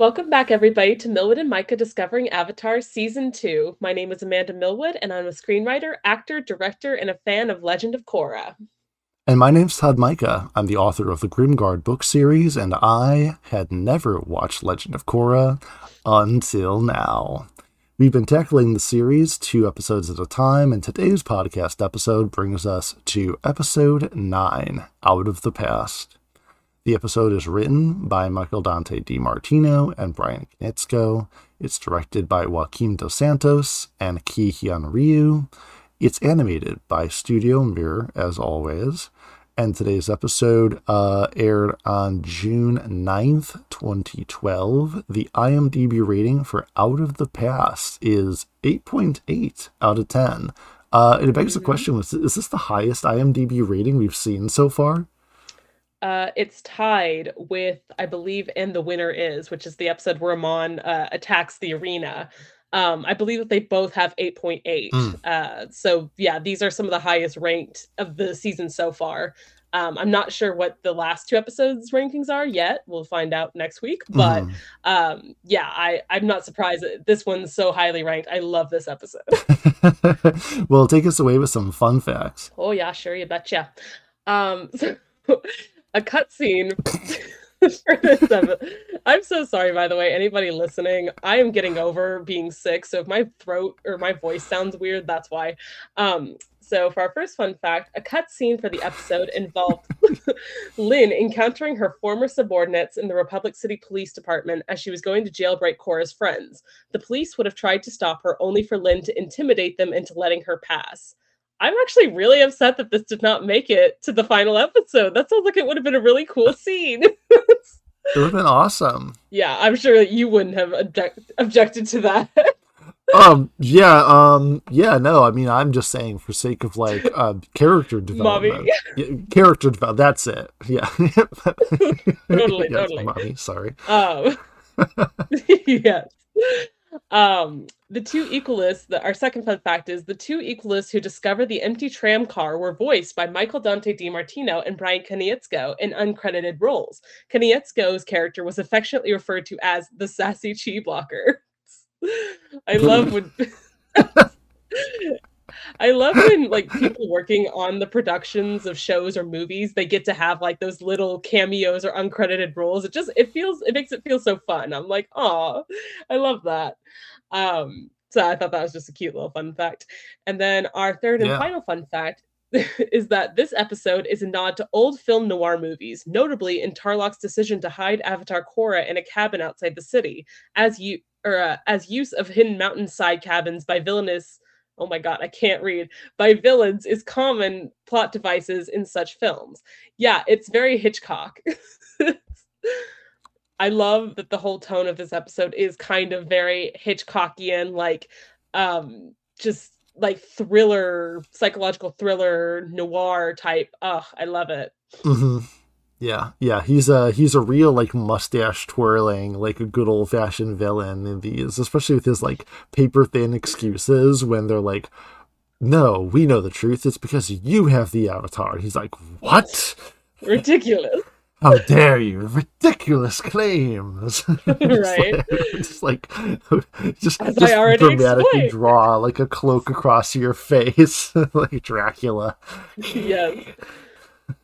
Welcome back, everybody, to Milwood and Mika Discovering Avatar Season 2. My name is Amanda Milwood, and I'm a screenwriter, actor, director, and a fan of Legend of Korra. And my name's Todd Mika. I'm the author of the Grimguard book series, and I had never watched Legend of Korra until now. We've been tackling the series two episodes at a time, and today's podcast episode brings us to episode 9 Out of the Past. The episode is written by Michael Dante DiMartino and Bryan Konietzko. It's directed by Joaquin Dos Santos and Ki Hyun Ryu. It's animated by Studio Mir, as always. And today's episode uh, aired on June 9th, 2012. The IMDb rating for Out of the Past is 8.8 out of 10. Uh, it begs the Mhm. question: was, Is this the highest IMDb rating we've seen so far? Uh, it's tied with, I believe, And the Winner Is, which is the episode where Amon uh, attacks the arena. Um, I believe that they both have 8.8. Mm. Uh, so, yeah, these are some of the highest ranked of the season so far. Um, I'm not sure what the last two episodes' rankings are yet. We'll find out next week. But Mhm. um, yeah, I, I'm not surprised that this one's so highly ranked. I love this episode. well, take us away with some fun facts. Oh yeah, sure, you betcha. Um, so a cutscene for this episode. I'm so sorry, by the way, anybody listening. I am getting over being sick, so if my throat or my voice sounds weird, that's why. Um, so for our first fun fact, a cutscene for the episode involved Lin encountering her former subordinates in the Republic City Police Department as she was going to jailbreak Korra's friends. The police would have tried to stop her, only for Lin to intimidate them into letting her pass. I'm actually really upset that this did not make it to the final episode. That sounds like it would have been a really cool scene. It would have been awesome. yeah, I'm sure that you wouldn't have object- objected to that. um yeah um yeah no i mean i'm just saying for sake of like uh character development Yeah, character development that's it yeah Totally, Yes, totally. mommy sorry Um, yes. Um, the two equalists, the, our second fun fact is the two equalists who discovered the empty tram car were voiced by Michael Dante DiMartino and Bryan Konietzko in uncredited roles. Konietzko's character was affectionately referred to as the sassy chi blocker. I love when I love when like people working on the productions of shows or movies, they get to have like those little cameos or uncredited roles. It just it feels it makes it feel so fun. I'm like, oh, I love that. Um, so I thought that was just a cute little fun fact. And then our third and Yeah. final fun fact is that this episode is a nod to old film noir movies, notably in Tarlok's decision to hide Avatar Korra in a cabin outside the city, as you or uh, as use of hidden mountainside cabins by villainous oh my god, I can't read, by villains is common plot devices in such films. Yeah, it's very Hitchcock. I love that the whole tone of this episode is kind of very Hitchcockian, like um just like thriller, psychological thriller, noir type. Oh, I love it. hmm yeah yeah he's a he's a real like mustache twirling like a good old fashioned villain in these especially with his like paper thin excuses when they're like no we know the truth it's because you have the avatar he's like what Ridiculous. How dare you? Ridiculous claims. Right. like- Just like, just, As just dramatically explained. draw like a cloak across your face, like Dracula. yes.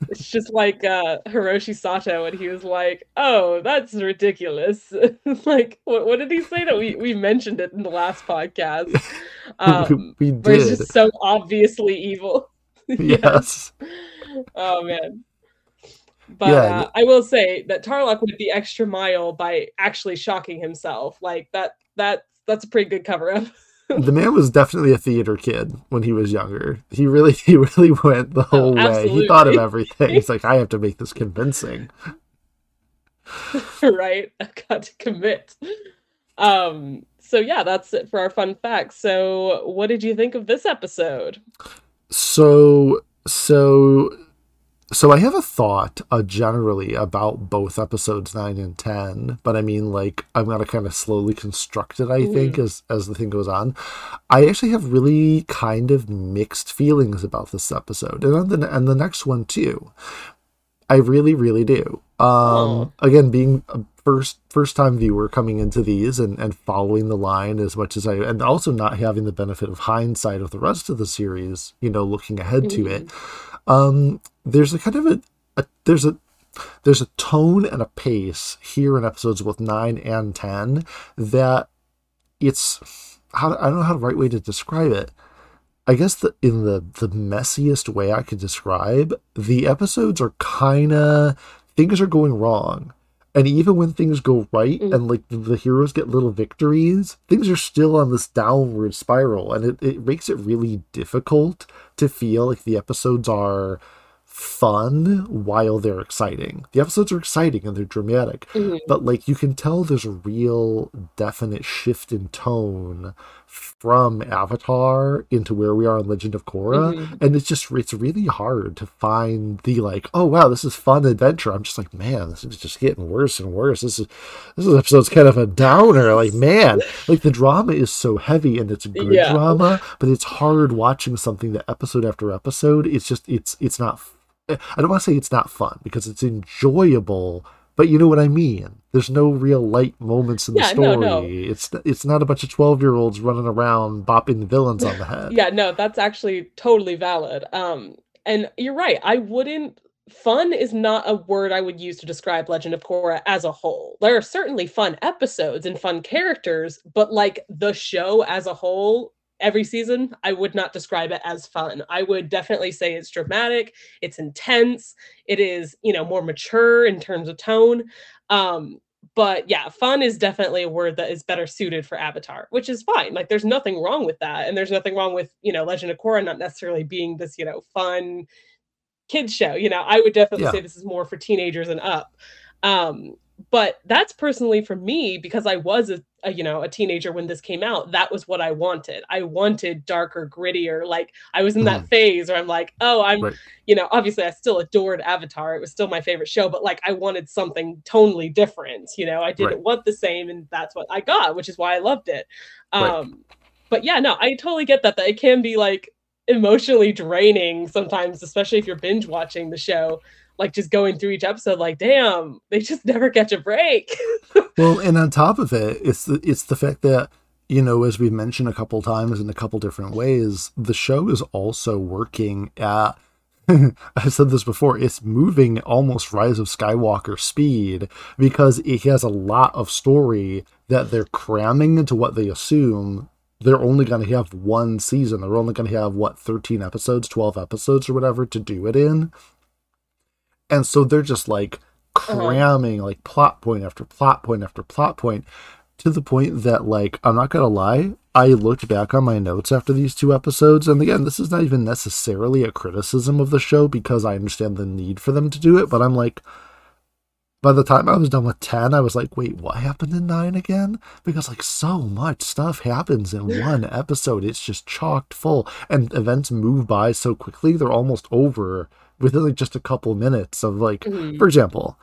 It's just like uh Hiroshi Sato and he was like, "Oh, that's ridiculous." like what, what did he say that we we mentioned it in the last podcast. Um we did. just so obviously evil. Yes. Oh man. But Yeah, uh, I will say that Tarlok went the extra mile by actually shocking himself. Like that that that's a pretty good cover up. The man was definitely a theater kid when he was younger. He really, he really went the whole way. He thought of everything. He's like, I have to make this convincing. right? I've got to commit. Um, so yeah, that's it for our fun facts. So what did you think of this episode? So, so, so I have a thought uh, generally about both episodes nine and ten, but I mean, like, I'm gonna kind of slowly construct it. I think as as the thing goes on, I actually have really kind of mixed feelings about this episode, and the and the next one too. I really, really do. Um, Oh. again, being a first first time viewer coming into these and, and following the line as much as I and also not having the benefit of hindsight of the rest of the series, you know, looking ahead mm-hmm. to it. Um, there's a kind of a, a there's a there's a tone and a pace here in episodes both nine and ten that it's how I don't know how the right way to describe it. I guess the, in the the messiest way I could describe, the episodes are kind of things are going wrong. And even when things go right mm. and like the heroes get little victories, things are still on this downward spiral. And it, it makes it really difficult to feel like the episodes are fun while they're exciting. The episodes are exciting and they're dramatic, mm-hmm. but like you can tell there's a real definite shift in tone from Avatar into where we are in Legend of Korra, mm-hmm. and it's just it's really hard to find the like, oh wow, this is fun adventure. I'm just like, man, this is just getting worse and worse. This is this is episode's kind of a downer. Like, man, like the drama is so heavy and it's good yeah. drama, but it's hard watching something that episode after episode. It's just it's it's not I don't want to say it's not fun because it's enjoyable, but you know what I mean. There's no real light moments in the story. No, no. It's it's not a bunch of twelve year olds running around bopping the villains on the head. yeah, no, that's actually totally valid. Um, and you're right. I wouldn't. Fun is not a word I would use to describe Legend of Korra as a whole. There are certainly fun episodes and fun characters, but like the show as a whole every season, I would not describe it as fun. I would definitely say it's dramatic, it's intense, it is, you know, more mature in terms of tone. Um, but yeah, fun is definitely a word that is better suited for Avatar, which is fine. Like there's nothing wrong with that. And there's nothing wrong with, you know, Legend of Korra not necessarily being this, you know, fun kids show. You know, I would definitely yeah. say this is more for teenagers and up. Um, but that's personally for me because I was a, a, you know a teenager when this came out. That was what I wanted. I wanted darker, grittier. Like I was in that mm-hmm. phase where I'm like, oh, I'm right. you know obviously I still adored Avatar. It was still my favorite show, but like I wanted something totally different. You know, I didn't right. want the same, and that's what I got, which is why I loved it. Um, right. But yeah, no, I totally get that. That it can be like emotionally draining sometimes, especially if you're binge watching the show like just going through each episode like damn they just never catch a break well and on top of it it's the it's the fact that you know as we've mentioned a couple times in a couple different ways the show is also working at I've said this before, it's moving almost Rise of Skywalker speed because it has a lot of story that they're cramming into what they assume they're only going to have one season. They're only going to have, what, 13 episodes, 12 episodes, or whatever to do it in and so they're just like uh-huh. cramming uh-huh. like plot point after plot point after plot point to the point that like i'm not gonna lie i looked back on my notes after these two episodes and again this is not even necessarily a criticism of the show because i understand the need for them to do it but i'm like by the time I was done with 10, I was like, wait, what happened in 9 again? Because, like, so much stuff happens in one episode. It's just chocked full. And events move by so quickly, they're almost over within like just a couple minutes of like mm-hmm. for example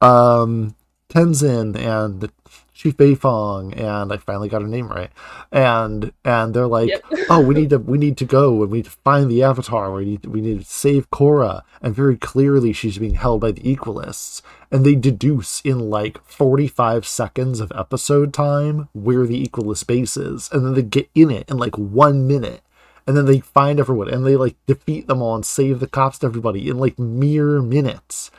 um tenzin and chief beifong and i finally got her name right and and they're like yep. oh we need to we need to go and we need to find the avatar we need to, we need to save korra and very clearly she's being held by the equalists and they deduce in like 45 seconds of episode time where the equalist base is and then they get in it in like one minute and then they find everyone and they like defeat them all and save the cops to everybody in like mere minutes.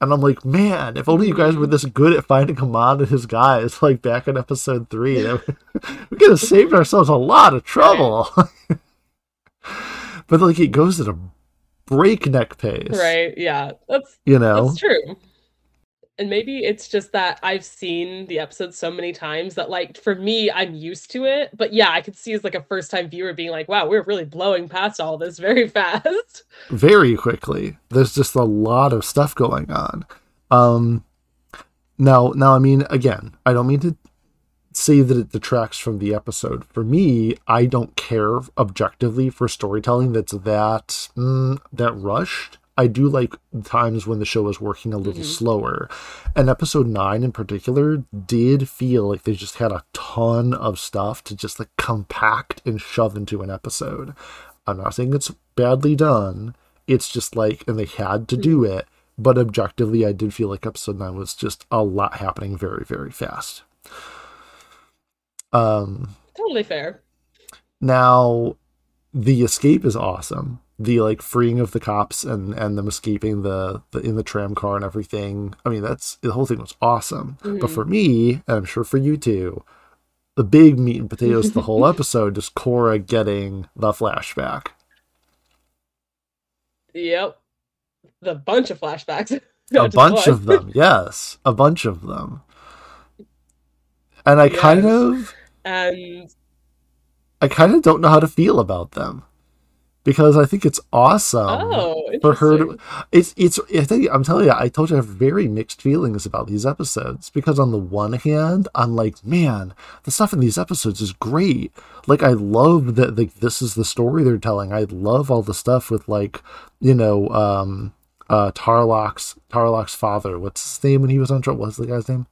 And I'm like, man, if only you guys were this good at finding Amon and his guys, like back in episode three, we could have saved ourselves a lot of trouble. but like, it goes at a breakneck pace. Right? Yeah, that's you know, that's true and maybe it's just that I've seen the episode so many times that like for me I'm used to it. But yeah, I could see as like a first time viewer being like, wow, we're really blowing past all this very fast. Very quickly. There's just a lot of stuff going on. Um now now I mean again, I don't mean to say that it detracts from the episode. For me, I don't care objectively for storytelling that's that mm, that rushed. I do like times when the show is working a little mm-hmm. slower. And episode 9 in particular did feel like they just had a ton of stuff to just like compact and shove into an episode. I'm not saying it's badly done. It's just like, and they had to do mm-hmm. it, but objectively, I did feel like episode nine was just a lot happening very, very fast. Um, totally fair. Now, the escape is awesome. The like freeing of the cops and and them escaping the, the in the tram car and everything. I mean, that's the whole thing was awesome. Mm-hmm. But for me, and I'm sure for you too, the big meat and potatoes the whole episode is Korra getting the flashback. Yep. The bunch of flashbacks. a bunch of them, yes. A bunch of them. And I yes. kind of and I kind of don't know how to feel about them because I think it's awesome oh, for her to. It's it's. I think I'm telling you, I told you I have very mixed feelings about these episodes because on the one hand, I'm like, man, the stuff in these episodes is great. Like I love that like this is the story they're telling. I love all the stuff with like, you know, um, uh, Tarlok's Tarlok's father. What's his name when he was on trial? What's the guy's name?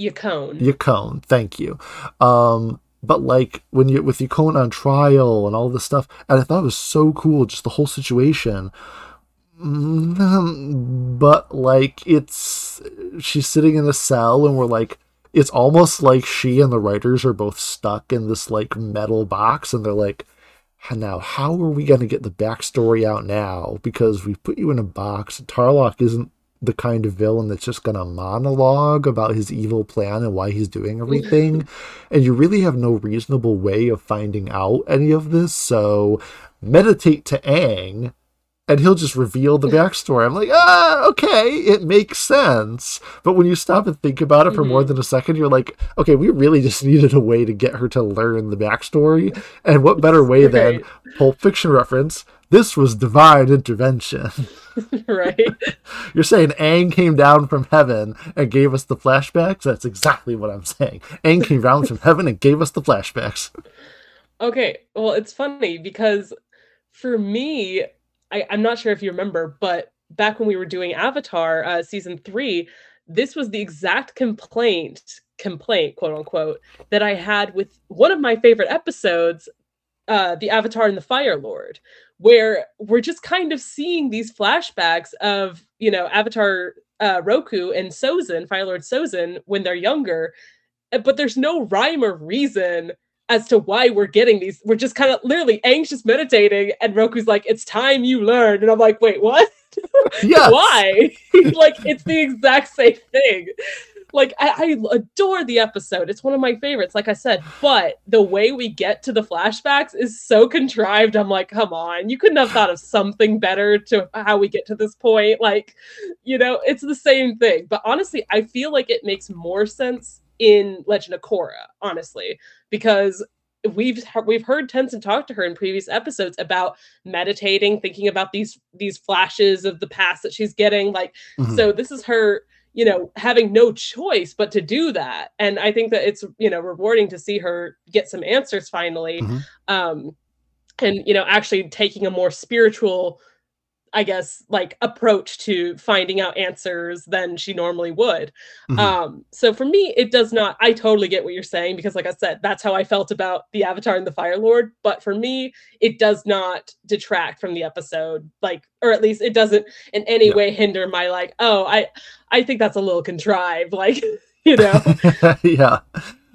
Yakone. Yakone, thank you. Um, but like when you with Yakone on trial and all this stuff, and I thought it was so cool, just the whole situation. Mm, but like it's she's sitting in a cell and we're like it's almost like she and the writers are both stuck in this like metal box and they're like now how are we going to get the backstory out now? Because we've put you in a box. Tarlok isn't the kind of villain that's just going to monologue about his evil plan and why he's doing everything. and you really have no reasonable way of finding out any of this. So meditate to Aang and he'll just reveal the backstory. I'm like, ah, okay, it makes sense. But when you stop and think about it for mm-hmm. more than a second, you're like, okay, we really just needed a way to get her to learn the backstory. And what better way right. than Pulp Fiction reference? This was divine intervention. right. You're saying Aang came down from heaven and gave us the flashbacks? That's exactly what I'm saying. Aang came down from heaven and gave us the flashbacks. Okay, well, it's funny because for me, I, I'm not sure if you remember, but back when we were doing Avatar uh, season three, this was the exact complaint complaint quote unquote that i had with one of my favorite episodes uh the avatar and the fire lord where we're just kind of seeing these flashbacks of you know avatar uh, roku and sozin fire lord sozin when they're younger uh, but there's no rhyme or reason as to why we're getting these. We're just kind of literally anxious meditating, and Roku's like, "It's time you learn," and I'm like, "Wait, what? Yeah, why? like, it's the exact same thing." Like, I, I adore the episode. It's one of my favorites, like I said. But the way we get to the flashbacks is so contrived. I'm like, come on, you couldn't have thought of something better to how we get to this point. Like, you know, it's the same thing. But honestly, I feel like it makes more sense in Legend of Korra, honestly, because we've we've heard Tenzin talk to her in previous episodes about meditating, thinking about these these flashes of the past that she's getting. Like, mm-hmm. so this is her, you know, having no choice but to do that. And I think that it's you know rewarding to see her get some answers finally, mm-hmm. um, and you know actually taking a more spiritual I guess, like approach to finding out answers than she normally would. Mm-hmm. Um, so for me, it does not, I totally get what you're saying because, like I said, that's how I felt about the Avatar and the Fire Lord. But for me, it does not detract from the episode, like, or at least it doesn't in any way hinder my, like, oh, I, I think that's a little contrived, like, you know? yeah.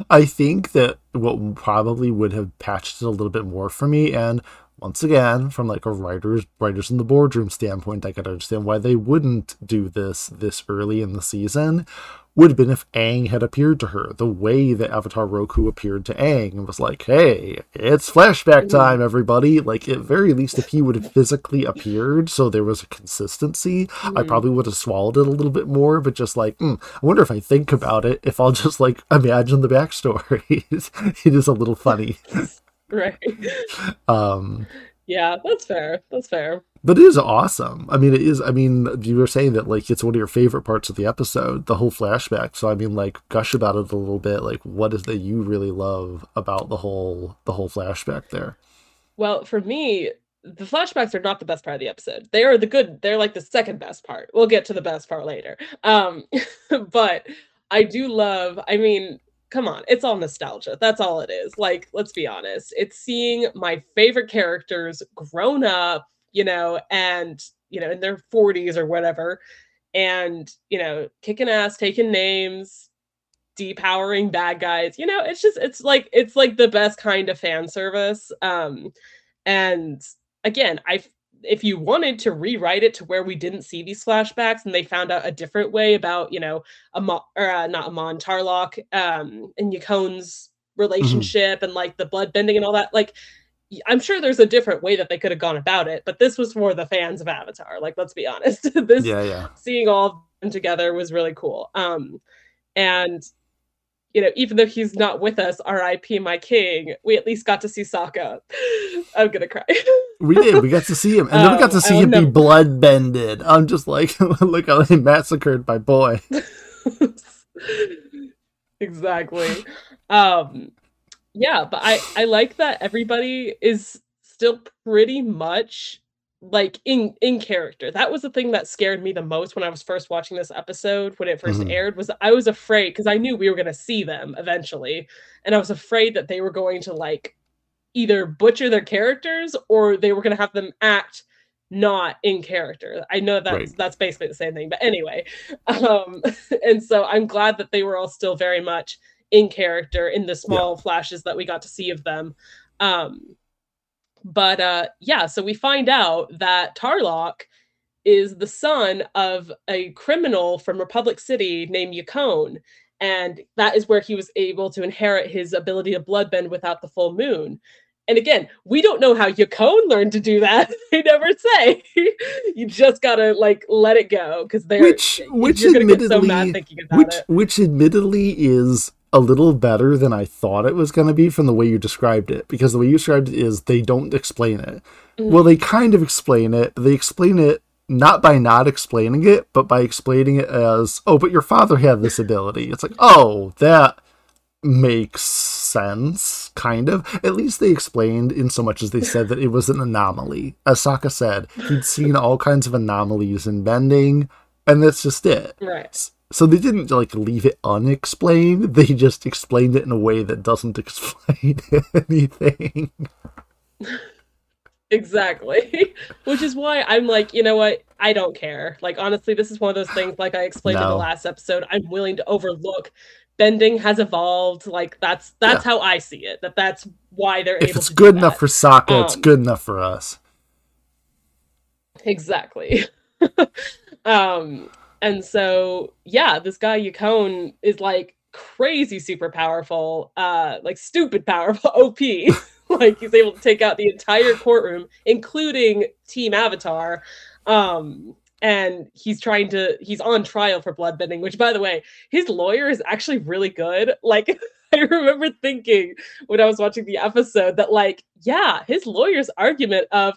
I think that what probably would have patched it a little bit more for me, and once again, from like a writers writers in the boardroom standpoint, I could understand why they wouldn't do this this early in the season. Would have been if Aang had appeared to her the way that Avatar Roku appeared to Aang and was like, "Hey, it's flashback time, everybody!" Like at very least, if he would have physically appeared, so there was a consistency, mm-hmm. I probably would have swallowed it a little bit more. But just like, mm, I wonder if I think about it, if I'll just like imagine the backstory. it is a little funny. right. Um, yeah, that's fair. That's fair. But it is awesome. I mean, it is. I mean, you were saying that like it's one of your favorite parts of the episode, the whole flashback. So I mean, like, gush about it a little bit. Like, what is that you really love about the whole the whole flashback there? Well, for me, the flashbacks are not the best part of the episode. They are the good. They're like the second best part. We'll get to the best part later. Um, but I do love. I mean, come on, it's all nostalgia. That's all it is. Like, let's be honest. It's seeing my favorite characters grown up, you know, and you know, in their 40s or whatever, and you know, kicking ass, taking names, depowering bad guys. You know, it's just it's like it's like the best kind of fan service. Um, and again, I if you wanted to rewrite it to where we didn't see these flashbacks and they found out a different way about you know Amon or uh, not Amon Tarlok um and Yakone's mm-hmm. relationship mm-hmm. and like the blood bending and all that like I'm sure there's a different way that they could have gone about it, but this was for the fans of Avatar. Like, let's be honest. this yeah, yeah. seeing all of them together was really cool. Um, and you know, even though he's not with us, R.I.P. my king, we at least got to see Sokka. I'm gonna cry. we did. We got to see him, and then we got to oh, see him be blood bended. I'm just like, look how they massacred my boy. exactly. Um, yeah, but I I like that everybody is still pretty much like in in character. That was the thing that scared me the most when I was first watching this episode when it 1st mm-hmm. aired was I was afraid because I knew we were going to see them eventually and I was afraid that they were going to like either butcher their characters or they were going to have them act not in character. I know that's right. that's basically the same thing, but anyway. Um and so I'm glad that they were all still very much in character in the small yeah. flashes that we got to see of them. Um but uh yeah, so we find out that Tarlok is the son of a criminal from Republic City named Yakone. And that is where he was able to inherit his ability to bloodbend without the full moon. And again, we don't know how Yakone learned to do that. they never say. you just gotta like let it go because they're which, which get so mad thinking about which, it. Which admittedly is a little better than I thought it was going to be from the way you described it. Because the way you described it is they don't explain it. Mm. Well, they kind of explain it. They explain it not by not explaining it, but by explaining it as, oh, but your father had this ability. It's like, oh, that makes sense, kind of. At least they explained in so much as they said that it was an anomaly. As Sokka said, he'd seen all kinds of anomalies in bending, and that's just it. Right. So they didn't like leave it unexplained. They just explained it in a way that doesn't explain anything. exactly. Which is why I'm like, you know what? I don't care. Like honestly, this is one of those things like I explained no. in the last episode. I'm willing to overlook bending has evolved. Like that's that's yeah. how I see it. That that's why they're if able. It's good enough for Sokka. Um, it's good enough for us. Exactly. um, and so, yeah, this guy Yakone is like crazy super powerful, uh, like stupid powerful OP. like he's able to take out the entire courtroom, including Team Avatar. Um, and he's trying to he's on trial for bloodbending, which by the way, his lawyer is actually really good. Like I remember thinking when I was watching the episode that like, yeah, his lawyer's argument of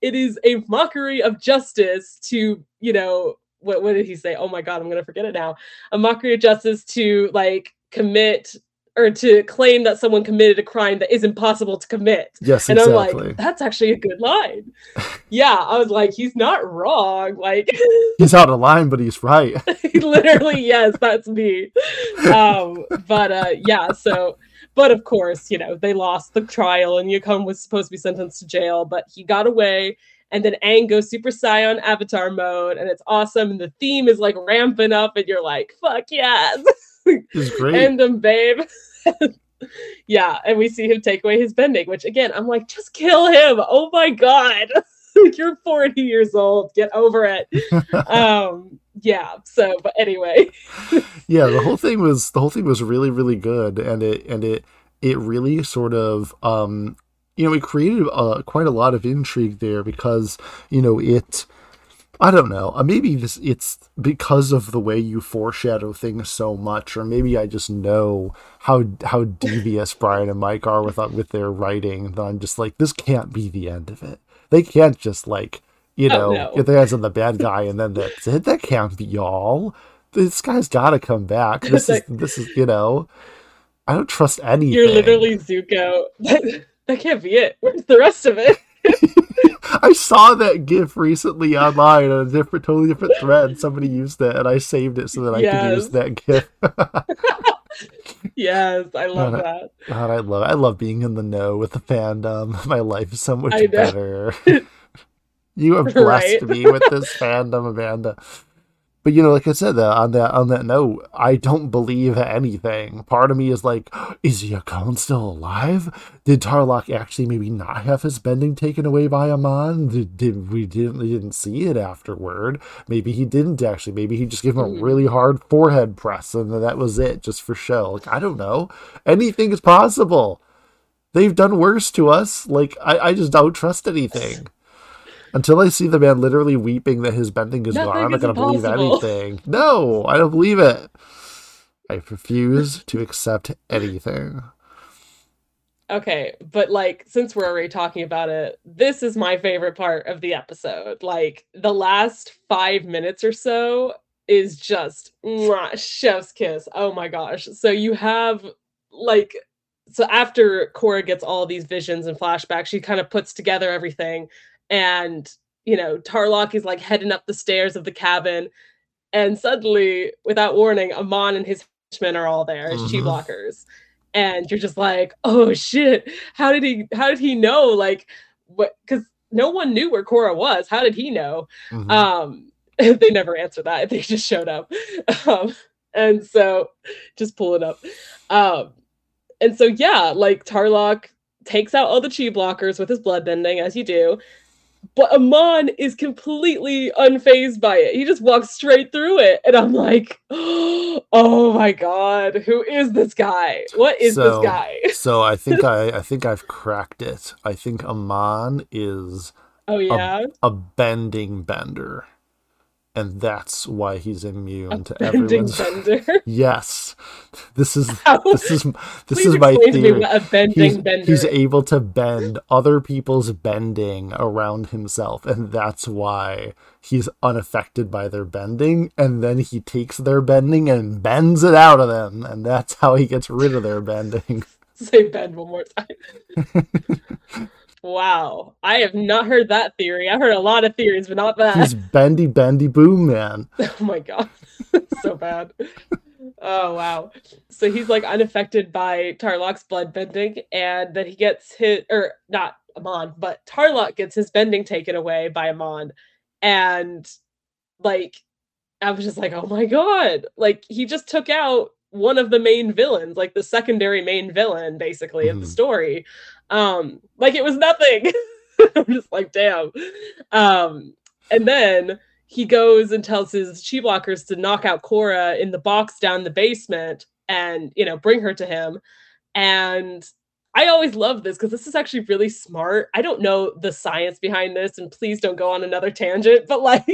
it is a mockery of justice to, you know, what, what did he say? Oh my god, I'm gonna forget it now. A mockery of justice to like commit or to claim that someone committed a crime that is impossible to commit. Yes, and exactly. I'm like, that's actually a good line. yeah, I was like, he's not wrong. Like he's out of line, but he's right. Literally, yes, that's me. Um, but uh, yeah, so. But of course, you know, they lost the trial and Yakone was supposed to be sentenced to jail, but he got away and then Aang goes Super Saiyan Avatar mode, and it's awesome. And the theme is like ramping up, and you're like, "Fuck yes!" It's great. End him, babe. yeah, and we see him take away his bending, which again, I'm like, just kill him. Oh my god. you're 40 years old. Get over it. um, yeah. So, but anyway. yeah, the whole thing was the whole thing was really, really good, and it and it it really sort of um you know, it created uh, quite a lot of intrigue there because, you know, it. I don't know. Uh, maybe this, it's because of the way you foreshadow things so much, or maybe I just know how how devious Bryan and Mike are with uh, with their writing. That I'm just like, this can't be the end of it. They can't just like, you oh, know, oh, no. get their hands on the bad guy and then that's it. That can't be all. This guy's got to come back. This is this is you know. I don't trust anything. You're literally Zuko. that can't be it. Where's the rest of it? I saw that GIF recently online on a different, totally different thread. Somebody used it, and I saved it so that yes. I could use that GIF. yes, I love God, that. God, I love, I love being in the know with the fandom. My life is so much better. you have blessed right? me with this fandom, Amanda. But you know, like I said, uh, on that on that note, I don't believe anything. Part of me is like, is Yakone still alive? Did Tarlok actually maybe not have his bending taken away by Amon? Did, did we didn't we didn't see it afterward? Maybe he didn't actually. Maybe he just gave him a really hard forehead press, and then that was it, just for show. Like I don't know. Anything is possible. They've done worse to us. Like I, I just don't trust anything. Until I see the man literally weeping that his bending is Nothing gone, I'm not going to believe anything. No, I don't believe it. I refuse to accept anything. Okay, but like since we're already talking about it, this is my favorite part of the episode. Like the last five minutes or so is just mwah, chef's kiss. Oh my gosh. So you have like so after Korra gets all these visions and flashbacks, she kind of puts together everything and you know, Tarlok is like heading up the stairs of the cabin, and suddenly, without warning, Amon and his henchmen are all there as chi Mhm. blockers and you're just like, oh shit, how did he how did he know? Like what because no one knew where Korra was. How did he know? Mhm. Um they never answered that. They just showed up. Um and so just pull it up. Um and so yeah, like Tarlok takes out all the chi blockers with his blood bending, as you do. But Amon is completely unfazed by it. He just walks straight through it. And I'm like, oh my god, who is this guy? What is So- this guy? so I think I, I think I've cracked it. I think Amon is Oh yeah. a bending bender, and that's why he's immune to everyone's. bender. Yes, this is How? this is this Please is my explain to me theory. He's, he's able to bend other people's bending around himself, and that's why he's unaffected by their bending. And then he takes their bending and bends it out of them, and that's how he gets rid of their bending. Say bend one more time. Wow. I have not heard that theory. I've heard a lot of theories, but not that. He's bendy, bendy, boom, man. Oh my god. so bad. Oh wow. So he's like unaffected by Tarlok's blood bending, and then he gets hit, or not Amon, but Tarlok gets his bending taken away by Amon. And like I was just like, oh my god. Like he just took out one of the main villains, like the secondary main villain, basically, of the mm. story. Um, like it was nothing. I'm just like, damn. Um, and then he goes and tells his chi blockers to knock out Korra in the box down the basement and you know bring her to him. And I always love this because this is actually really smart. I don't know the science behind this, and please don't go on another tangent. But like,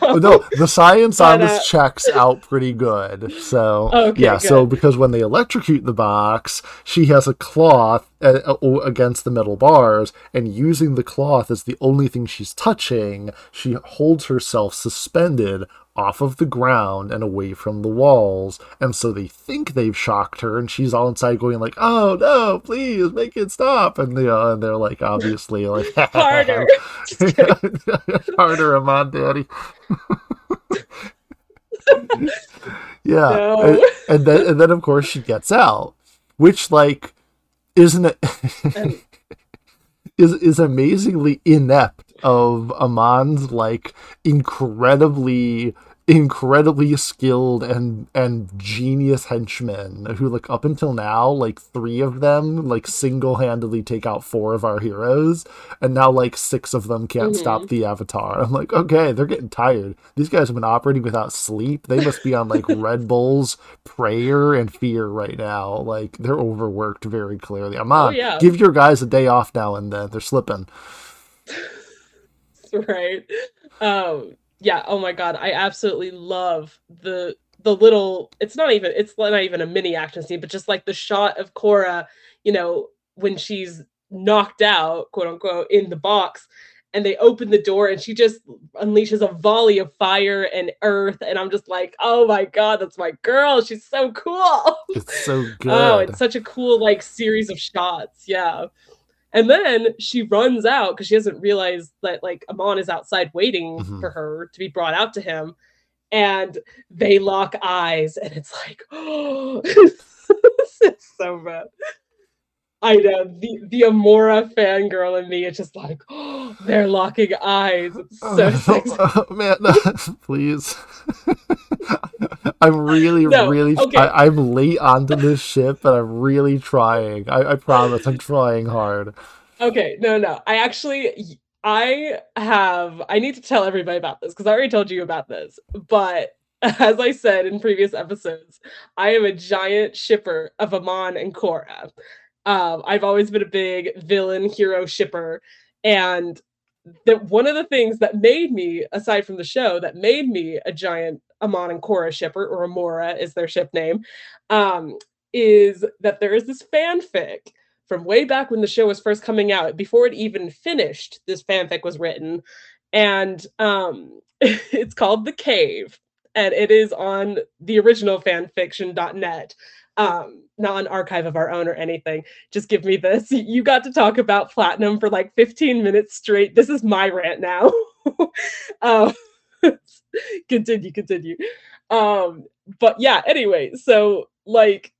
Oh, no, the science on But, this uh, checks out pretty good. So Okay, yeah, so because when they electrocute the box, she has a cloth uh, uh, against the metal bars, and using the cloth as the only thing she's touching, she holds herself suspended off of the ground and away from the walls. And so they think they've shocked her, and she's all inside going like, "Oh no, please make it stop!" And they uh, and they're like, obviously like harder. Harder, Amon, Daddy. yeah, No. and, and then and then of course she gets out, which like isn't it is is amazingly inept of Amon's like incredibly incredibly skilled and and genius henchmen who like up until now like three of them like single-handedly take out four of our heroes and now like six of them can't Mhm. stop the avatar. I'm like okay they're getting tired. These guys have been operating without sleep. They must be on like red bulls prayer and fear right now. Like they're overworked very clearly. Amon, Oh, yeah. give your guys a day off now and then. They're slipping right um yeah oh my god i absolutely love the the little it's not even it's not even a mini action scene but just like the shot of korra you know when she's knocked out quote unquote in the box and they open the door and she just unleashes a volley of fire and earth and i'm just like oh my god that's my girl she's so cool it's so good Oh, it's such a cool like series of shots. Yeah. And then she runs out because she doesn't realize that like Amon is outside waiting Mhm. for her to be brought out to him. And they lock eyes, and it's like, oh, it's so bad. I know the the Amora fangirl in me is just like, oh, they're locking eyes. It's so sexy. Oh, man, please. I'm really, No, really. okay. I, I'm late onto this ship, but I'm really trying. I, I promise, I'm trying hard. Okay, no, no. I actually I have I need to tell everybody about this because I already told you about this. But as I said in previous episodes, I am a giant shipper of Amon and Korra. Um, I've always been a big villain hero shipper, and that one of the things that made me, aside from the show, that made me a giant Amon and Korra shipper, or Amora is their ship name, um, is that there is this fanfic from way back when the show was first coming out, before it even finished, this fanfic was written. And um, it's called The Cave, and it is on the original fanfiction.net. Um, not an archive of our own or anything. Just give me this. You got to talk about platinum for like 15 minutes straight. This is my rant now. um, continue, continue. Um, but yeah, anyway, so like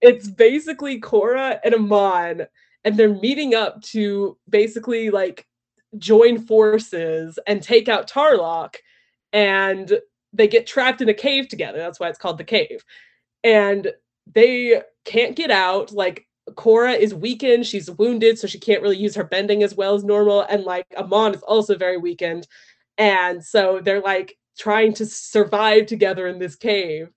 it's basically Korra and Amon, and they're meeting up to basically like join forces and take out Tarlok, and they get trapped in a cave together. That's why it's called the cave. And they can't get out. Like Korra is weakened, she's wounded, so she can't really use her bending as well as normal. And like Amon is also very weakened. And so they're like trying to survive together in this cave.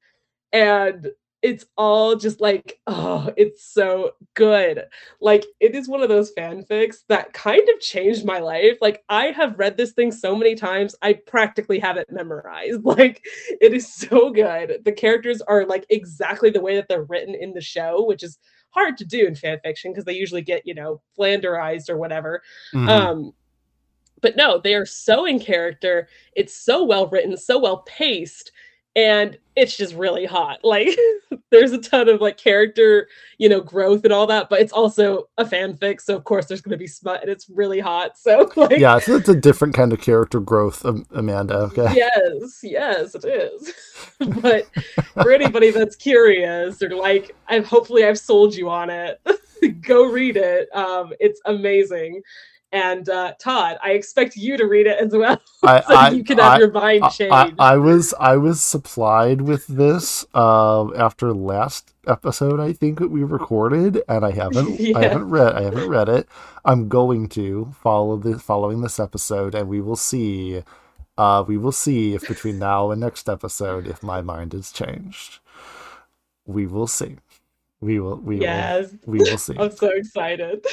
And it's all just like, oh, it's so good. Like, it is one of those fanfics that kind of changed my life. Like, I have read this thing so many times, I practically have it memorized. Like, it is so good. The characters are like exactly the way that they're written in the show, which is hard to do in fanfiction because they usually get, you know, flanderized or whatever. Mhm. Um, but no, they are so in character. It's so well written, so well paced, and it's just really hot. Like there's a ton of like character, you know, growth and all that, but it's also a fanfic, so of course there's going to be smut and it's really hot. So like yeah, it's, it's a different kind of character growth, Amanda. Okay. Yes, yes, it is. but for anybody that's curious or like, I've hopefully I've sold you on it. Go read it. Um, it's amazing. And uh, Todd, I expect you to read it as well, I, so I, you can have I- your mind changed. I, I was I was supplied with this um, after last episode I think that we recorded and I haven't I haven't read I haven't read it. I'm going to follow the following this episode and we will see uh, we will see if between now and next episode if my mind has changed. We will see. We will we yes, will we will see. I'm so excited.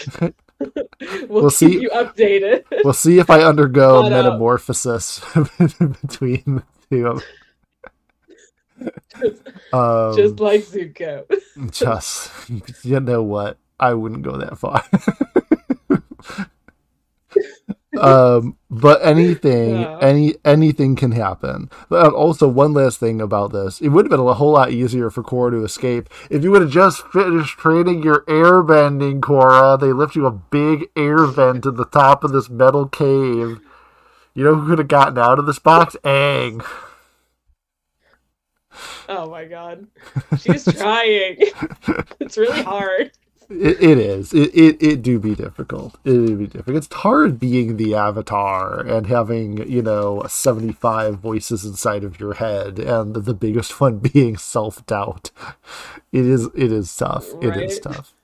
we'll, We'll see. you updated. We'll see if I undergo But, uh, metamorphosis between the two. of Um, Just like Zuko. just you know what i wouldn't go that far um but anything Yeah. any anything can happen but also one last thing about this it would have been a whole lot easier for Korra to escape if you would have just finished training your air bending Korra they lift you a big air vent at the top of this metal cave you know who could have gotten out of this box Aang Oh my god. She's trying. it's really hard. It, it is. It, it it do be difficult. It do be difficult. It's hard being the avatar and having you know seventy five voices inside of your head, and the biggest one being self doubt. It is. It is tough. It is tough.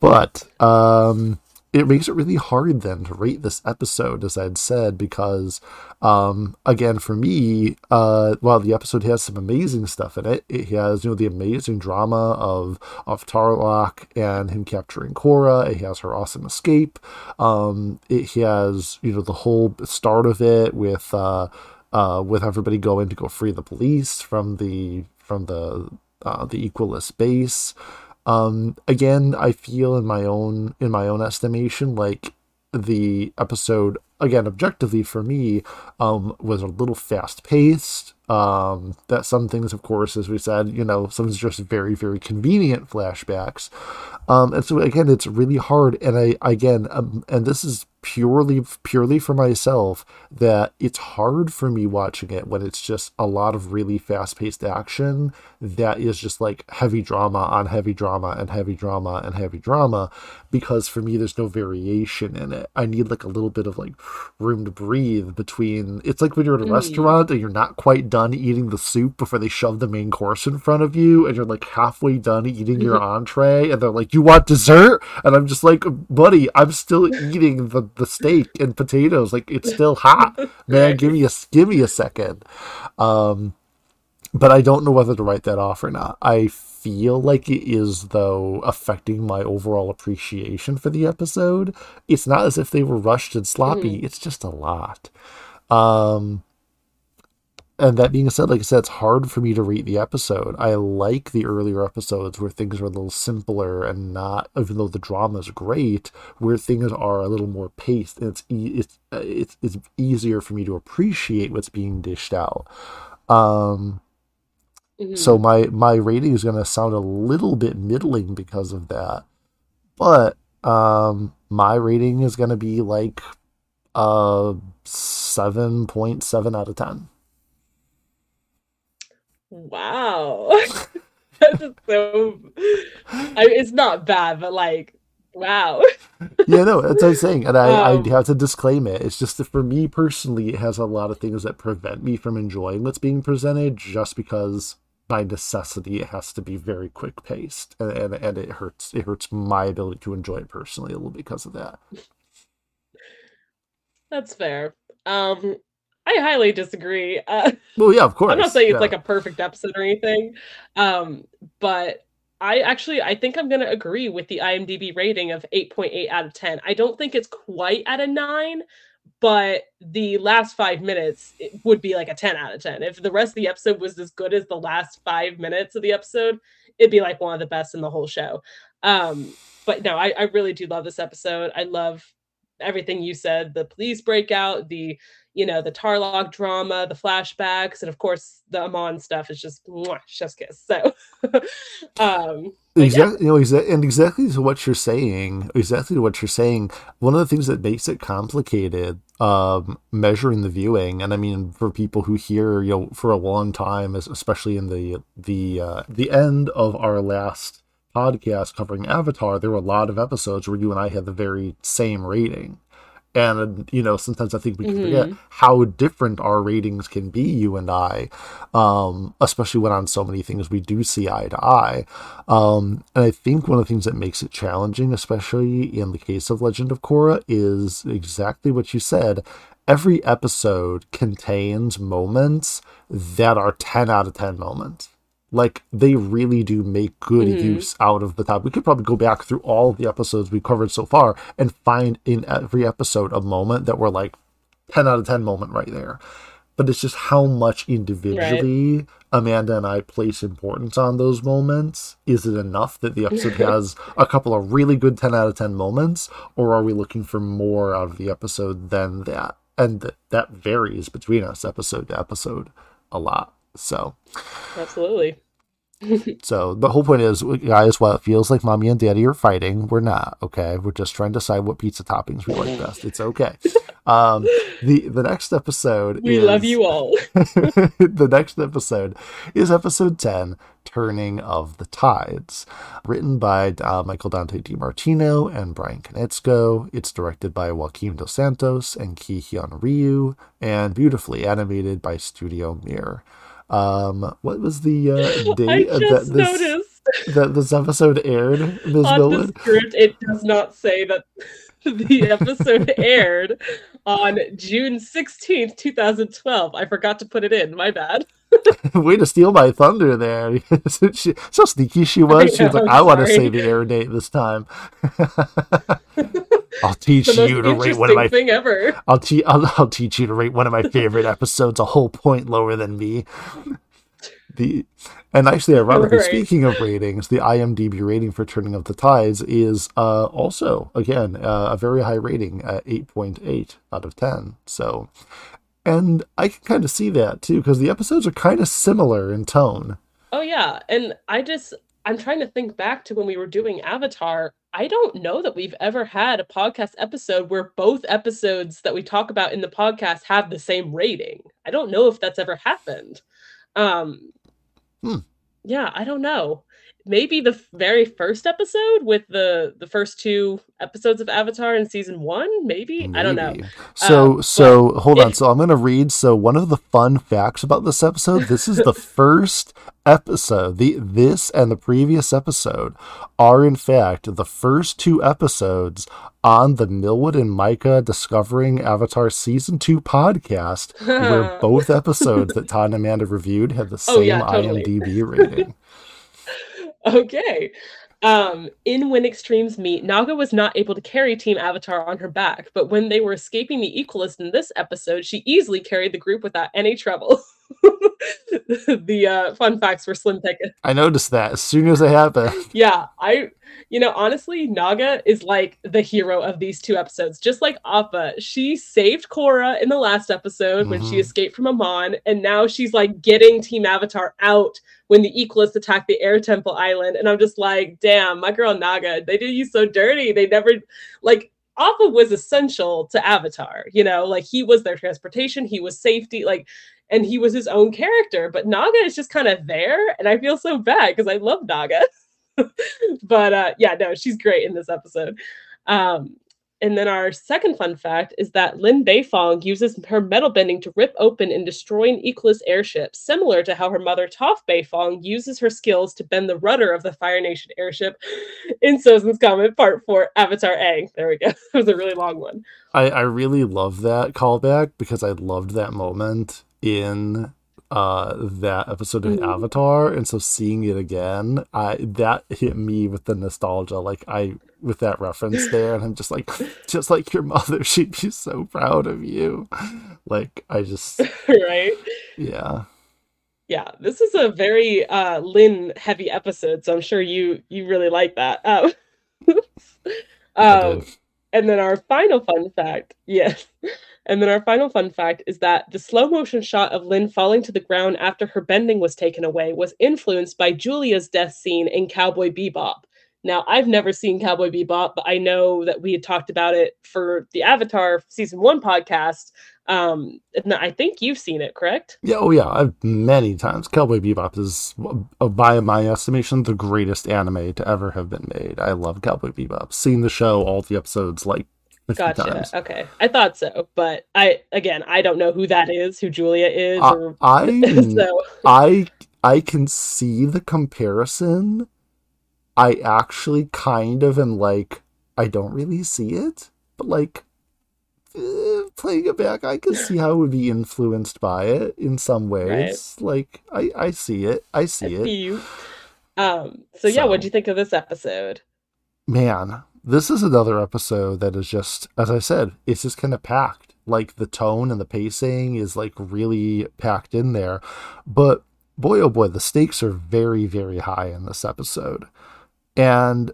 But um, it makes it really hard then to rate this episode, as I had said, because um, again, for me, uh, while the episode has some amazing stuff in it, it has you know the amazing drama of of Tarlok and him capturing Korra. It has her awesome escape. Um, it has you know the whole start of it with uh, uh, with everybody going to go free the police from the from the uh, the Equalist base. Um, again, I feel in my own in my own estimation, like the episode again objectively for me um was a little fast paced um that some things of course as we said you know some is just very very convenient flashbacks. Um and so again it's really hard. And i again um, and this is purely purely for myself that it's hard for me watching it when it's just a lot of really fast-paced action that is just like heavy drama on heavy drama and heavy drama and heavy drama because for me there's no variation in it i need like a little bit of like room to breathe between it's like when you're at a mm. restaurant and you're not quite done eating the soup before they shove the main course in front of you and you're like halfway done eating your entree and they're like you want dessert and i'm just like buddy i'm still eating the the steak and potatoes. Like it's still hot, man. Give me a give me a second. Um, but I don't know whether to write that off or not. I feel like it is though affecting my overall appreciation for the episode. It's not as if they were rushed and sloppy. Mm-hmm. It's just a lot. Um, and that being said, like I said, it's hard for me to rate the episode. I like the earlier episodes where things are a little simpler and not, even though the drama is great, where things are a little more paced and it's e- it's uh, it's it's easier for me to appreciate what's being dished out. Um, mm-hmm. so my my rating is going to sound a little bit middling because of that, but um, my rating is going to be like a point seven out of ten. Wow. That's so. I, it's not bad, but like, wow. yeah, no, that's what I'm saying, and I, um, I have to disclaim it. It's just that for me personally, it has a lot of things that prevent me from enjoying what's being presented, just because by necessity it has to be very quick paced, and, and and it hurts. It hurts my ability to enjoy it personally a little because of that. That's fair. Um, I highly disagree. Uh, well, yeah, of course. I'm not saying yeah. it's like a perfect episode or anything, um, but I actually I think I'm gonna agree with the IMDb rating of 8.8 out of 10. I don't think it's quite at a nine, but the last five minutes would be like a 10 out of 10. If the rest of the episode was as good as the last five minutes of the episode, it'd be like one of the best in the whole show. Um, but no, I, I really do love this episode. I love everything you said the police breakout, the you know, the Tarlok drama, the flashbacks, and of course the Amon stuff is just mwah, chef's kiss. So, um, exactly, yeah. you know, exa- and exactly to what you're saying, exactly to what you're saying. One of the things that makes it complicated, um, measuring the viewing, and I mean, for people who hear, you know, for a long time, especially in the the uh, the end of our last podcast covering Avatar, there were a lot of episodes where you and I had the very same rating and you know sometimes i think we can mm-hmm. forget how different our ratings can be you and i um, especially when on so many things we do see eye to eye. Um, and i think one of the things that makes it challenging especially in the case of legend of korra is exactly what you said. Every episode contains moments that are 10 out of 10 moments like they really do make good mm-hmm. use out of the top. We could probably go back through all the episodes we covered so far and find in every episode a moment that we're like 10 out of 10 moment right there. But it's just how much individually right. Amanda and I place importance on those moments. Is it enough that the episode has a couple of really good 10 out of 10 moments, or are we looking for more out of the episode than that? And th- that varies between us episode to episode a lot. So, absolutely. so the whole point is, guys, while it feels like mommy and daddy are fighting, we're not. Okay, we're just trying to decide what pizza toppings we like best. It's okay. Um, the the next episode. We is, love you all. the next episode is episode ten, "Turning of the Tides," written by uh, Michael Dante DiMartino and Bryan Konietzko. It's directed by Joaquim Dos Santos and Ki Hyun Ryu, and beautifully animated by Studio Mir. Um, what was the uh, date that this that this episode aired, Ms. On the script, it does not say that the episode aired on June sixteenth, two thousand twelve. I forgot to put it in. My bad. Way to steal my thunder there. she, so sneaky she was. Know, she was like, i want to say the air date this time. I'll teach you to rate one of my thing ever. I'll, te- I'll, I'll teach you to rate one of my favorite episodes a whole point lower than me. The and actually, ironically, right. speaking of ratings, the IMDb rating for Turning of the Tides is uh, also again uh, a very high rating at eight point eight out of ten. So, and I can kind of see that too because the episodes are kind of similar in tone. Oh yeah, and I just I'm trying to think back to when we were doing Avatar. I don't know that we've ever had a podcast episode where both episodes that we talk about in the podcast have the same rating. I don't know if that's ever happened. Um, Hmm. Yeah, I don't know. Maybe the very first episode with the the first two episodes of Avatar in season one. Maybe I don't know. So Um, so hold on. So I'm gonna read. So one of the fun facts about this episode. This is the first episode. The this and the previous episode are in fact the first two episodes on the Milwood and Mika Discovering Avatar season two podcast, where both episodes that Todd and Amanda reviewed had the Oh, same yeah, totally. IMDb rating. Okay. Um, in When Extremes Meet, Naga was not able to carry Team Avatar on her back, but when they were escaping the Equalist in this episode, she easily carried the group without any trouble. the uh, fun facts were Slim Pickens. I noticed that as soon as it happened. Yeah, I, you know, honestly, Naga is like the hero of these two episodes. Just like Appa, she saved Korra in the last episode when she Mhm. escaped from Amon, and now she's like getting Team Avatar out when the Equalists attack the Air Temple Island. And I'm just like, damn, my girl Naga, they did you so dirty. They never, like, Appa was essential to Avatar, you know, like he was their transportation, he was safety, like, and he was his own character. But Naga is just kind of there, and I feel so bad because I love Naga. but uh yeah no she's great in this episode um and then our second fun fact is that Lin Beifong uses her metal bending to rip open and destroy an Equalist airship, similar to how her mother Toph Beifong uses her skills to bend the rudder of the Fire Nation airship in Sozin's Comet Part 4 Avatar Aang. There we go. That was a really long one. I, I really love that callback because I loved that moment in uh that episode of Mhm. Avatar and so seeing it again I that hit me with the nostalgia like I with that reference there and I'm just like just like your mother she'd be so proud of you like I just right? yeah Yeah, this is a very uh Lin heavy episode, so I'm sure you you really like that. Um, um. And then our final fun fact, yes. And then our final fun fact is that the slow motion shot of Lin falling to the ground after her bending was taken away was influenced by Julia's death scene in Cowboy Bebop. Now, I've never seen Cowboy Bebop, but I know that we had talked about it for the Avatar season one podcast. Um, and I think you've seen it, correct? yeah oh yeah I've many times Cowboy Bebop is uh, by my estimation the greatest anime to ever have been made I love Cowboy Bebop seen the show all the episodes like 50 Gotcha. times Okay. I thought so, but I again I don't know who that is, who Julia is, I- or I so I I can see the comparison. I actually kind of am like I don't really see it, but like eh, playing it back, I can see how it would be influenced by it in some ways. Like I I see it. I see it. you. Um. So yeah, what do you think of this episode? Man, this is another episode that is just as I said, it's just kind of packed. Like the tone and the pacing is like really packed in there. But boy oh boy, the stakes are very very high in this episode. And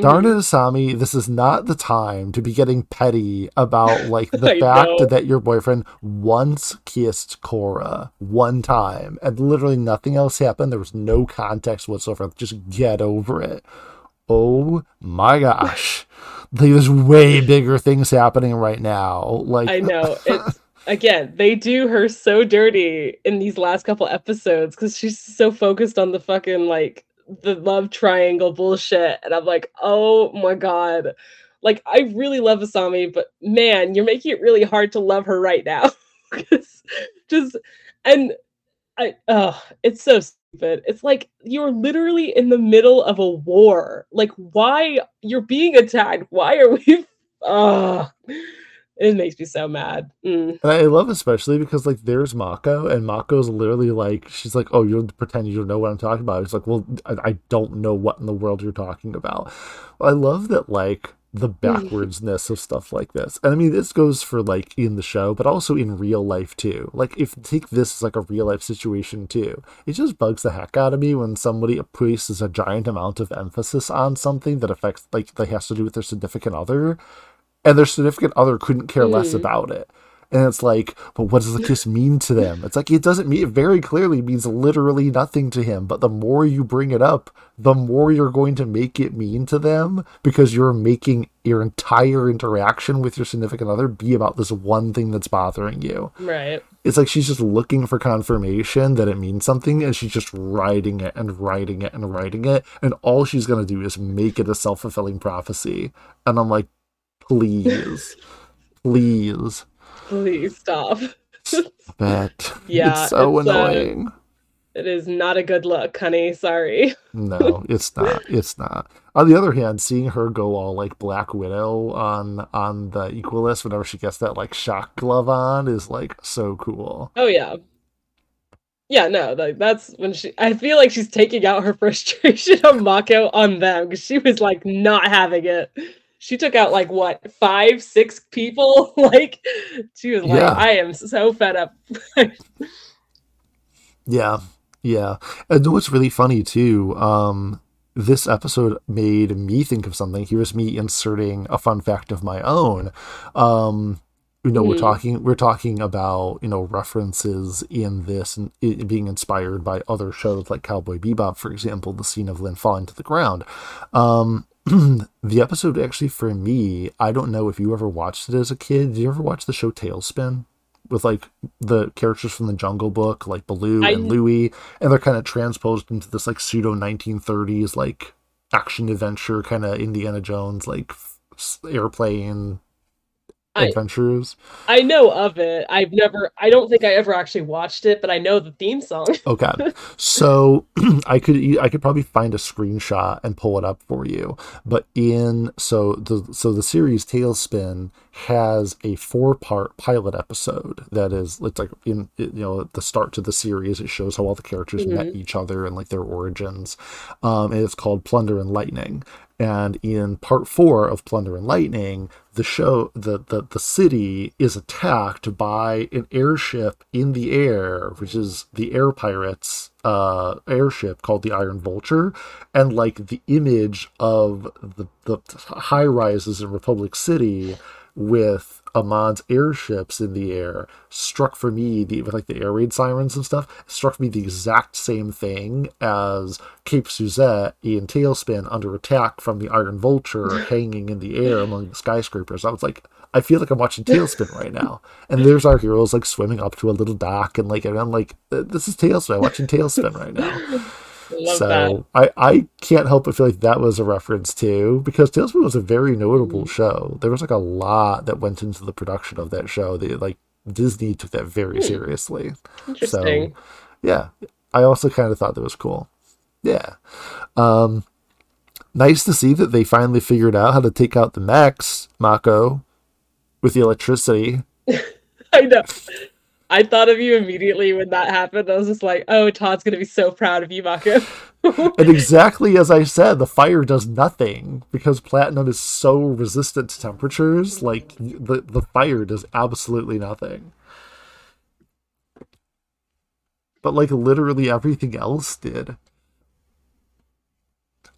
Darn Mhm. it, Asami, this is not the time to be getting petty about like the fact know. that your boyfriend once kissed Korra one time and literally nothing else happened. There was no context whatsoever. Just get over it. Oh my gosh. There's way bigger things happening right now. Like I know it's again they do her so dirty in these last couple episodes because she's so focused on the fucking like the love triangle bullshit, and I'm like, oh my god. Like I really love Asami, but man, you're making it really hard to love her right now. just and I oh, it's so stupid. It's like you're literally in the middle of a war. Like why you're being attacked? Why are we oh it makes me so mad. Mm. And I love especially because like there's Mako and Mako's literally like she's like, Oh, you pretend you don't know what I'm talking about. It's like, Well, I, I don't know what in the world you're talking about. I love that like the backwardsness of stuff like this. And I mean this goes for like in the show, but also in real life too. Like if take this as like a real life situation too. It just bugs the heck out of me when somebody places a giant amount of emphasis on something that affects like that has to do with their significant other and their significant other couldn't care less Mhm. about it. And it's like, but what does the kiss mean to them? It's like it doesn't mean it very clearly means literally nothing to him. But the more you bring it up, the more you're going to make it mean to them because you're making your entire interaction with your significant other be about this one thing that's bothering you. Right. It's like she's just looking for confirmation that it means something and she's just writing it and writing it and writing it. And all she's going to do is make it a self fulfilling prophecy. And I'm like, please, please. Please stop. But Yeah, it's so it's, uh, annoying. It is not a good look, honey. Sorry. No, it's not. It's not. On the other hand, seeing her go all like Black Widow on on the Equalist whenever she gets that like shock glove on is like so cool. Oh yeah. Yeah, no, like that's when she I feel like she's taking out her frustration on Mako on them because she was like not having it. She took out like what five, six people. like she was like, Yeah. I am so fed up. Yeah, yeah. And what's really funny too, um, this episode made me think of something. Here's me inserting a fun fact of my own. Um, you know, we're Mhm. talking we're talking about you know references in this and it being inspired by other shows like Cowboy Bebop, for example, the scene of Lin falling to the ground. Um, the episode actually for me, I don't know if you ever watched it as a kid. Did you ever watch the show TaleSpin? With like the characters from the Jungle Book, like Baloo I- and Louie, and they're kind of transposed into this like pseudo 1930s like action adventure kind of Indiana Jones like f- airplane I- adventures. I know of it. I've never I don't think I ever actually watched it, but I know the theme song. Okay, so I could I could probably find a screenshot and pull it up for you. But in so the so the series TaleSpin has a four part pilot episode that is it's like in you know the start to the series it shows how all the characters met each other and like their origins. Um, and it's called Plunder and Lightning. And in part four of Plunder and Lightning, the show the, the the city is attacked by an airship in the air, which is the air pirates uh airship called the Iron Vulture, and like the image of the the high rises in Republic City with Amon's airships in the air struck for me the with like the air raid sirens and stuff struck me the exact same thing as Cape Suzette in TaleSpin under attack from the Iron Vulture hanging in the air among the skyscrapers. I was like, I feel like I'm watching TaleSpin right now, and there's our heroes like swimming up to a little dock and like and I'm like, this is TaleSpin. I'm watching TaleSpin right now Love that. so I, I can't help but feel like that was a reference too because TaleSpin was a very notable Mm-hmm. show. There was like a lot that went into the production of that show. They like Disney took that very Hmm. seriously. Interesting. So yeah, I also kind of thought that was cool. Yeah. Um, nice to see that they finally figured out how to take out the Max Mako, with the electricity. I know. I thought of you immediately when that happened. I was just like, oh, Todd's gonna be so proud of you, Mako. And exactly as I said, the fire does nothing because platinum is so resistant to temperatures. Like the the fire does absolutely nothing. But like literally everything else did.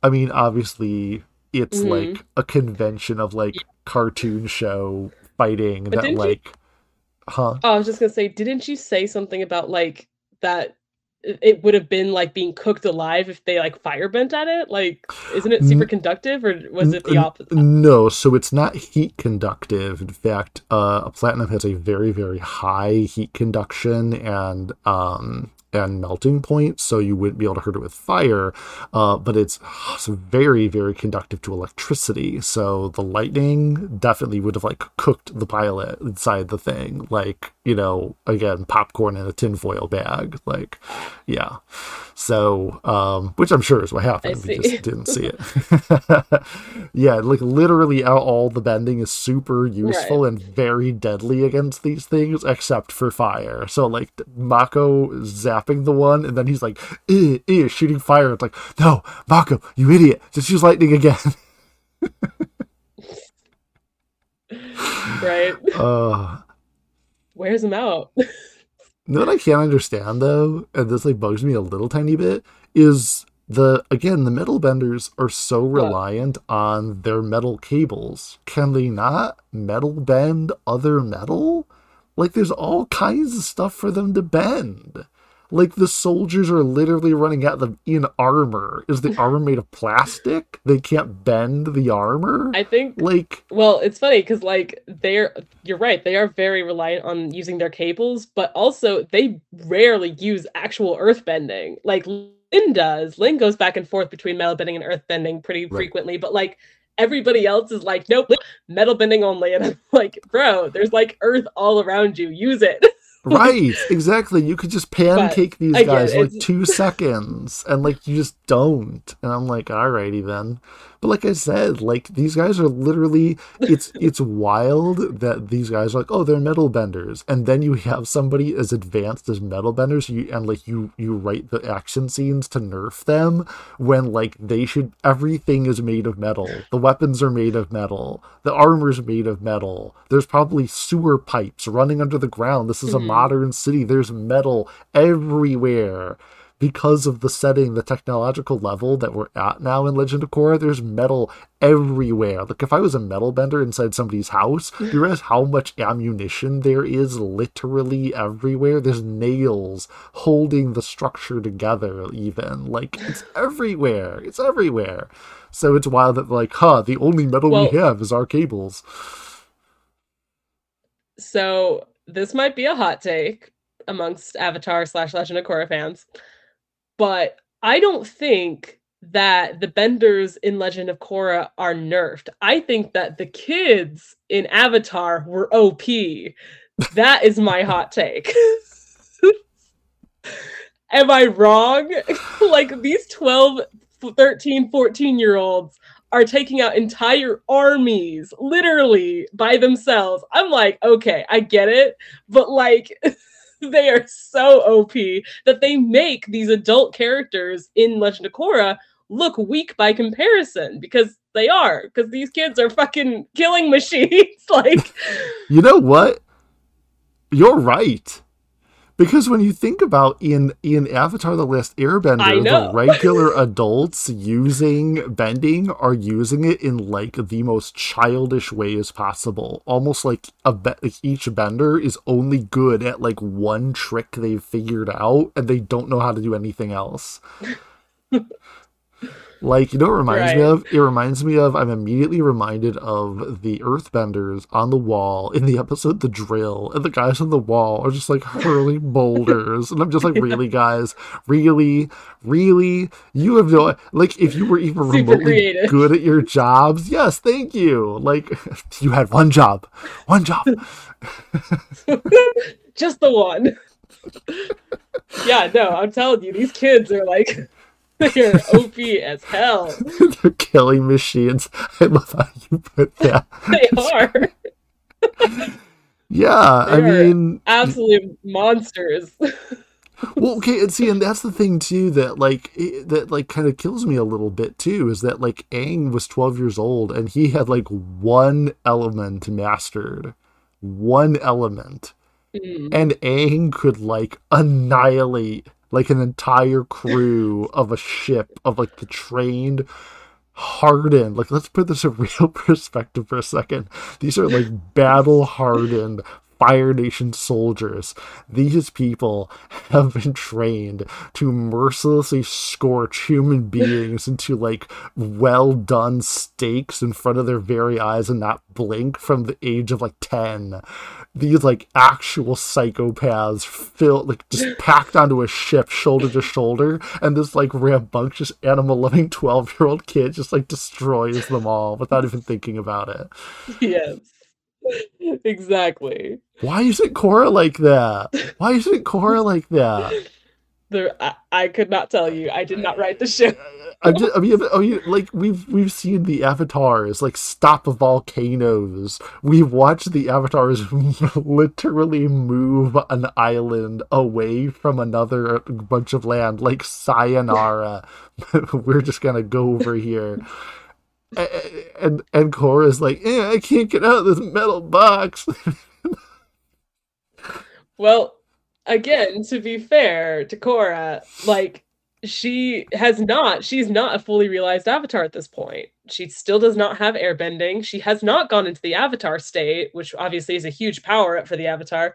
I mean, obviously, it's Mhm. like a convention of like cartoon show fighting But that didn't you- like, huh? Oh, I was just gonna say, didn't you say something about like that it- would have been like being cooked alive if they like fire bent at it? Like, isn't it super conductive or was it the opposite? No, so it's not heat conductive. In fact, uh, a platinum has a very, very high heat conduction and um, and melting point, so you wouldn't be able to hurt it with fire. Uh, but it's, it's very, very conductive to electricity. So the lightning definitely would have like cooked the pilot inside the thing, like you know, again, popcorn in a tinfoil bag. Like, yeah. So, um, which I'm sure is what happened. We just didn't see it. yeah, like literally all, the bending is super useful and very deadly against these things, except for fire. So like Mako zapping the one, and then he's like, eh, eh, shooting fire. It's like, no, Mako, you idiot, just use lightning again. Right? uh, Wears them out. You know what I can't understand though, and this like bugs me a little tiny bit, is the again the metal benders are so reliant on their metal cables. Can they not metal bend other metal? Like there's all kinds of stuff for them to bend. Like the soldiers are literally running at them in armor. Is the armor made of plastic? They can't bend the armor? I think like well, it's funny because like they're you're right, they are very reliant on using their cables, but also they rarely use actual earth bending. Like Lin does. Lin goes back and forth between metal bending and earth bending pretty Right. frequently, but like everybody else is like, nope, metal bending only. And I'm like, bro, there's like earth all around you. Use it. right, exactly. You could just pancake these guys in like two seconds, and like you just don't. And I'm like, alrighty then. But like I said, like these guys are literally it's it's wild that these guys are like, oh, they're metal benders, and then you have somebody as advanced as metal benders, you and like you you write the action scenes to nerf them when like they should everything is made of metal. The weapons are made of metal. The armor's made of metal. There's probably sewer pipes running under the ground. This is a Mhm. modern city. There's metal everywhere because of the setting, the technological level that we're at now in Legend of Korra, there's metal everywhere. Like if I was a metal bender inside somebody's house, do you realize how much ammunition there is literally everywhere? There's nails holding the structure together, even. Like it's everywhere. It's everywhere. So it's wild that like, huh, the only metal we have is our cables. So this might be a hot take amongst Avatar slash Legend of Korra fans, but I don't think that the benders in Legend of Korra are nerfed. I think that the kids in Avatar were OP. That is my hot take. Am I wrong? like these 12, 13, 14 year olds are taking out entire armies literally by themselves. I'm like, okay, I get it, but like they are so OP that they make these adult characters in Legend of Korra look weak by comparison because they are because these kids are fucking killing machines like You know what? You're right. Because when you think about in in Avatar: The Last Airbender, the regular adults using bending are using it in like the most childish way as possible. Almost like a be- like each bender is only good at like one trick they've figured out, and they don't know how to do anything else. Like, you know what it reminds me of? It reminds me of, I'm immediately reminded of the earthbenders on the wall in the episode The Drill, and the guys on the wall are just like hurling boulders. And I'm just like, really, guys? Really? Really? You have no, like, if you were even Super remotely creative. good at your jobs, yes, thank you. Like, you had one job. One job. just the one. yeah, no, I'm telling you, these kids are like they're OP as hell. They're killing machines. I love how you put that. They are Yeah, I They are mean, absolute monsters. well okay and see and that's the thing too that like it, that like kind of kills me a little bit too is that like Aang was 12 years old and he had like one element mastered one element Mm. and Aang could like annihilate like an entire crew of a ship of like the trained hardened like let's put this in real perspective for a second. These are like battle hardened fire nation soldiers. These people have been trained to mercilessly scorch human beings into like well done steaks in front of their very eyes and not blink from the age of like 10 these like actual psychopaths filled like just packed onto a ship shoulder to shoulder and this like rambunctious animal loving 12 year old kid just like destroys them all without even thinking about it. Yes. Exactly. why isn't Korra like that why isn't Korra like that There I, I could not tell you. I did not write the show. I'm just, I mean, I mean, like we've we've seen the avatars like stop volcanoes. We've watched the avatars literally move an island away from another bunch of land, like sayonara. We're just gonna go over here. And and Korra's like, eh, I can't get out of this metal box. Well, again, to be fair to Korra, like she has not she's not a fully realized avatar at this point. She still does not have airbending. She has not gone into the avatar state which obviously is a huge power up for the avatar.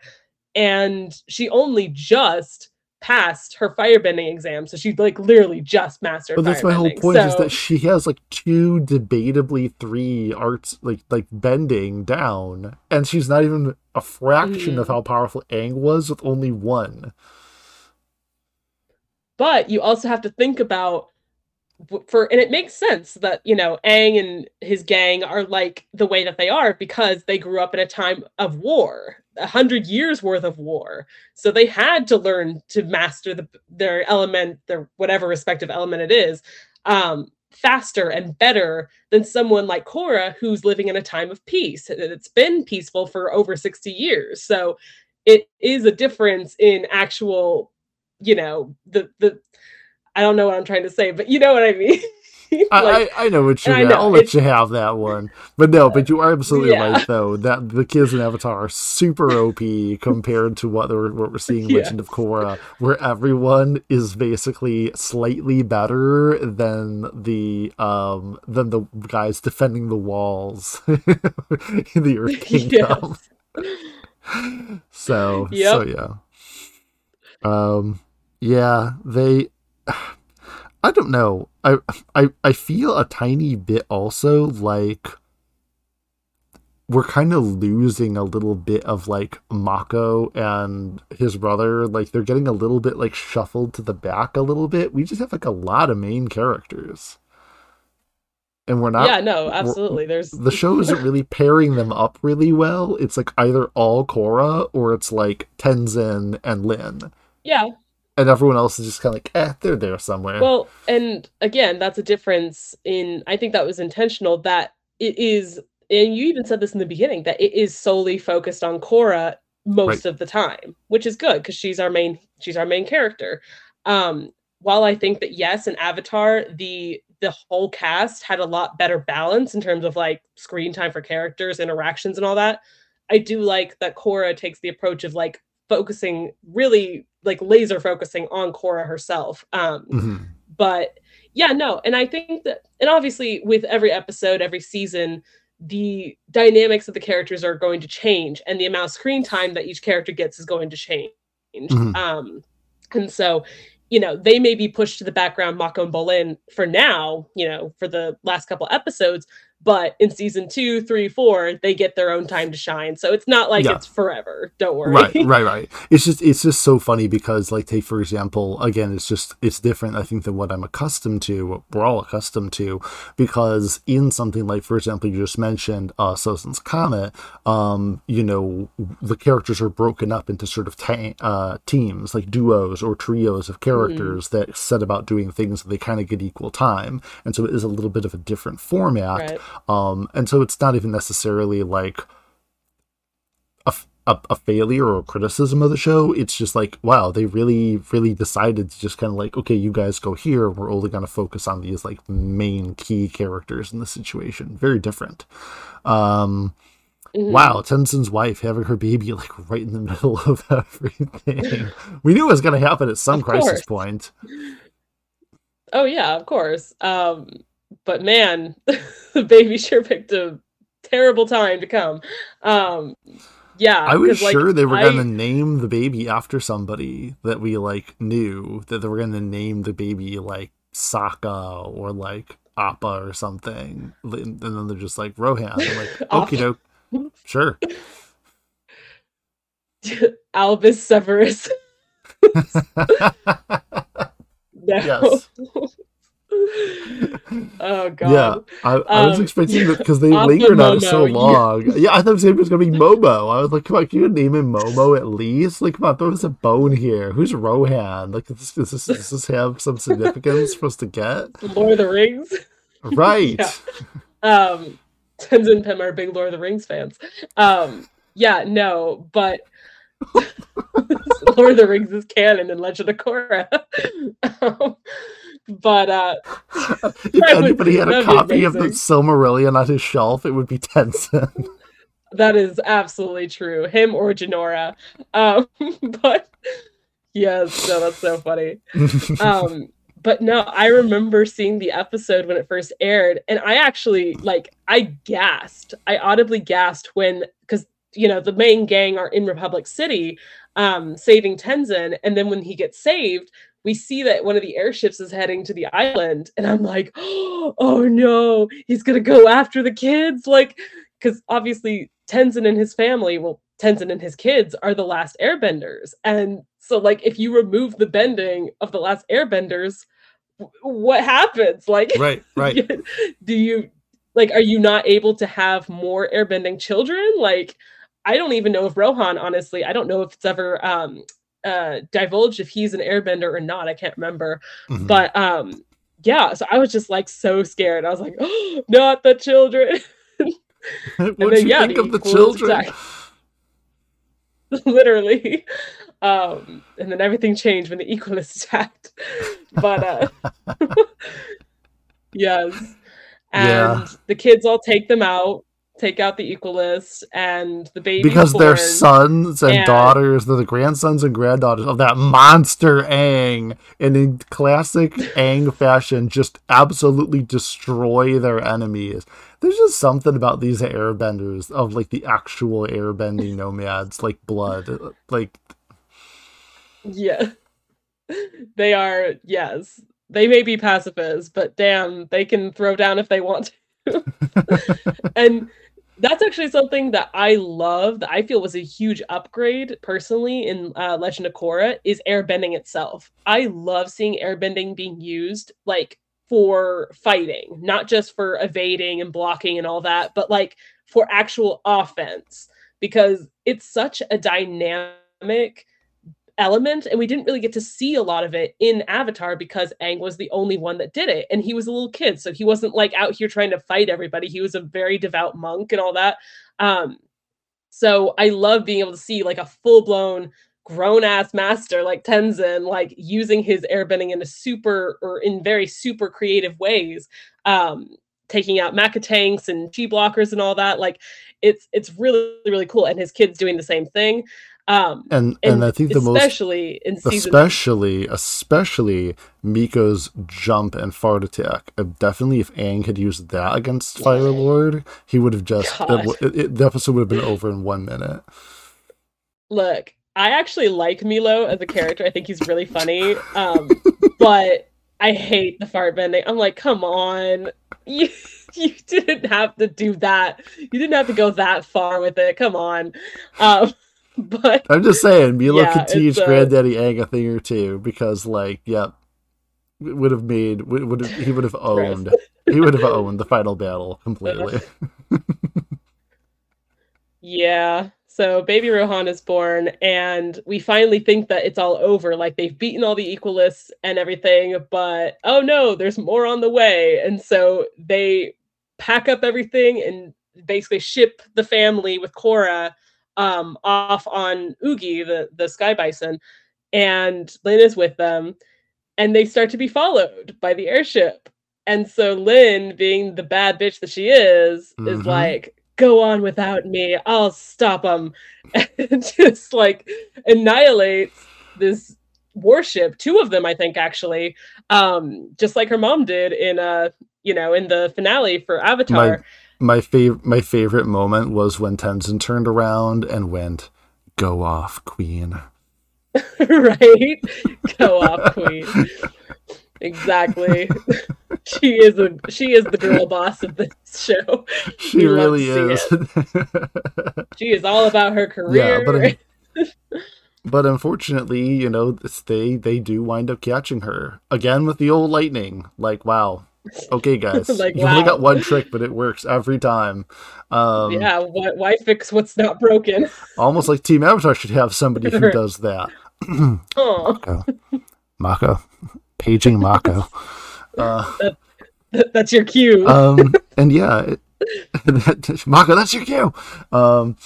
And she only just passed her firebending exam so she like literally just mastered but that's my whole point is that she has like two debatably three arts like like bending down and she's not even a fraction Mhm. of how powerful Aang was with only one but you also have to think about for and it makes sense that you know Aang and his gang are like the way that they are because they grew up in a time of war a hundred years worth of war. So they had to learn to master the their element their whatever respective element it is um faster and better than someone like Korra who's living in a time of peace. It's been peaceful for over 60 years. So it is a difference in actual you know the the I don't know what I'm trying to say, but you know what I mean. I, Like, I, I know what you know, I'll let it's- you have that one. But no, but you are absolutely Yeah. right though. That the kids in Avatar are super OP compared to what we're what we're seeing in Yeah. Legend of Korra, where everyone is basically slightly better than the um than the guys defending the walls in the Earth Kingdom. So so Yep. yeah. Um yeah, they I don't know. I I I feel a tiny bit also like we're kind of losing a little bit of like Mako and his brother. Like they're getting a little bit like shuffled to the back a little bit. We just have like a lot of main characters. And we're not yeah, no, absolutely. There's the show isn't really pairing them up really well. It's like either all Korra or it's like Tenzin and Lin. yeah. And everyone else is just kind of like, eh, they're there somewhere. Well, and again, that's a difference in I think that was intentional that it is and you even said this in the beginning that it is solely focused on Korra most of the time, which is good because she's our main she's our main character. Um while I think that yes, in Avatar, the the whole cast had a lot better balance in terms of like screen time for characters, interactions, and all that. I do like that Korra takes the approach of like focusing really like laser focusing on Korra herself. Um, Mhm. but yeah, no, and I think that, and obviously with every episode, every season, the dynamics of the characters are going to change, and the amount of screen time that each character gets is going to change. Mhm. Um, and so, you know, they may be pushed to the background, Mako and Bolin for now, you know, for the last couple episodes. But in season two, three, four, they get their own time to shine. So it's not like Yeah. it's forever. Don't worry. right right right it's just it's just so funny because like take for example again it's just it's different i think than what i'm accustomed to what we're all accustomed to because in something like for example you just mentioned uh Sozin's comet um you know the characters are broken up into sort of ta- uh teams like duos or trios of characters that set about doing things that they kind of get equal time and so it is a little bit of a different format Right. Um and so it's not even necessarily like a, a, a failure or a criticism of the show. It's just like, wow, they really, really decided to just kind of like, okay, you guys go here. We're only going to focus on these like main key characters in the situation. Very different. Um, Mhm. Wow, Tenzin's wife having her baby like right in the middle of everything. we knew it was going to happen at some crisis point. Oh yeah, of course. Um, but man, the baby sure picked a terrible time to come. Um, yeah, I was like, sure they were I- going to name the baby after somebody that we like knew that they were going to name the baby like Sokka or like Appa or something, and then they're just like Rohan. I'm like, okie doke, sure. Albus Severus. No. Yes. oh god. yeah, I, I was Um, expecting that because they lingered on it so Momo, yeah. long. Yeah, I thought his name was gonna be Momo. I was like, come on, can you name him Momo at least? Like, come on, throw us a bone here. Who's Rohan? Like, does this, does this, does this have some significance for us to get? Lord of the Rings. Right. Yeah. Um, Tenzin and Pim are big Lord of the Rings fans. Um, yeah, no, but Lord of the Rings is canon in Legend of Korra. um, but uh, if anybody had a copy of the. Silmarillion on his shelf, it would be Tenzin. that is absolutely true. Him or Jinora. Um, but yes, no, that's so funny. um but no, I remember seeing the episode when it first aired, and I actually like I gasped. I audibly gasped when because you know the main gang are in Republic City, um, saving Tenzin, and then when he gets saved, we see that one of the airships is heading to the island, and I'm like, oh no, he's gonna go after the kids, like because obviously Tenzin and his family, well, Tenzin and his kids are the last airbenders. And so like if you remove the bending of the last airbenders, what happens? Like Right, right. do you like are you not able to have more airbending children? Like I don't even know if Rohan, honestly, I don't know if it's ever um uh divulged if he's an airbender or not. I can't remember. Mm-hmm. But um yeah, so I was just like so scared. I was like, oh, not the children. what do you yeah, think of the children? Literally. Um, and then everything changed when the Equalist attacked. But uh yes. And yeah. the kids all take them out take out the equalists and the baby because they're sons and, and, daughters they're the grandsons and granddaughters of that monster Aang, and in classic Aang fashion just absolutely destroy their enemies. There's just something about these airbenders of like the actual airbending nomads like blood like yeah. They are yes. They may be pacifists but damn they can throw down if they want to. And that's actually something that I love that I feel was a huge upgrade personally in uh, Legend of Korra is airbending itself. I love seeing airbending being used like for fighting, not just for evading and blocking and all that, but like for actual offense because it's such a dynamic element and we didn't really get to see a lot of it in avatar because Aang was the only one that did it and he was a little kid so he wasn't like out here trying to fight everybody. He was a very devout monk and all that. Um so i love being able to see like a full-blown grown ass master like Tenzin like using his airbending in a super or in very super creative ways um taking out mecha tanks and chi blockers and all that. Like it's it's really really cool and his kids doing the same thing um, and, and, and I think the most especially in season especially especially Meelo's jump and fart attack. Definitely, if Aang had used that against Fire Lord, he would have just it, it, the episode would have been over in one minute. Look, I actually like Meelo as a character. I think he's really funny. Um, but I hate the fart bending. I'm like, come on. You, you didn't have to do that. You didn't have to go that far with it. Come on. Um, but I'm just saying, Meelo yeah, could teach uh, Granddaddy Aang a thing or two because, like, yep, would have made would, have, he would have owned he would have owned the final battle completely. yeah. So baby Rohan is born, and we finally think that it's all over. Like they've beaten all the equalists and everything, but oh no, there's more on the way. And so they pack up everything and basically ship the family with Korra um, off on Oogi, the, the sky bison, and Lin is with them, and they start to be followed by the airship. And so Lin, being the bad bitch that she is, mm-hmm. is like, go on without me, I'll stop them. And just like annihilates this warship, two of them, I think, actually, um, just like her mom did in uh, you know, in the finale for Avatar. My favorite my favorite moment was when Tenzin turned around and went, "Go off, Queen." right? Go off, Queen. exactly. she is a she is the girl boss of this show. She we really is. she is all about her career. Yeah, but but unfortunately, you know, they they do wind up catching her again with the old lightning. Like, wow, okay, guys, like, you wow. only got one trick, but it works every time. Um, yeah, why, why, fix what's not broken? almost like Team Avatar should have somebody who does that. Mako. Mako. Paging Mako. Uh, that, that, that's your cue. um, and yeah, it, Mako, that's your cue. Um,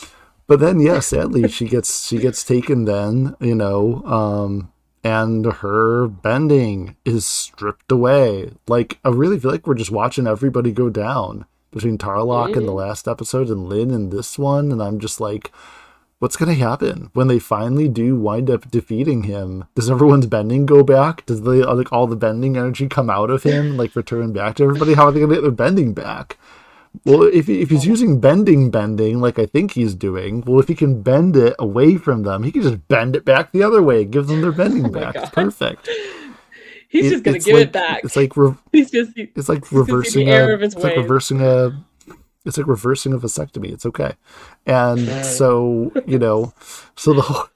but then, yeah, sadly, she gets she gets taken. Then you know, um, and her bending is stripped away. Like I really feel like we're just watching everybody go down between Tarlok mm. in the last episode and Lin in this one, and I'm just like, what's going to happen when they finally do wind up defeating him? Does everyone's bending go back? Does the like all the bending energy come out of him, like return back to everybody? How are they going to get their bending back? Well, if if he's oh. using bending, bending like I think he's doing, well, if he can bend it away from them, he can just bend it back the other way, give them their bending Oh back. It's God. perfect. He's It- just gonna give like- it back. It's like re- He's just it's like He's gonna see the reversing a, it's like reversing a it's like reversing a vasectomy it's okay and so you know so the whole,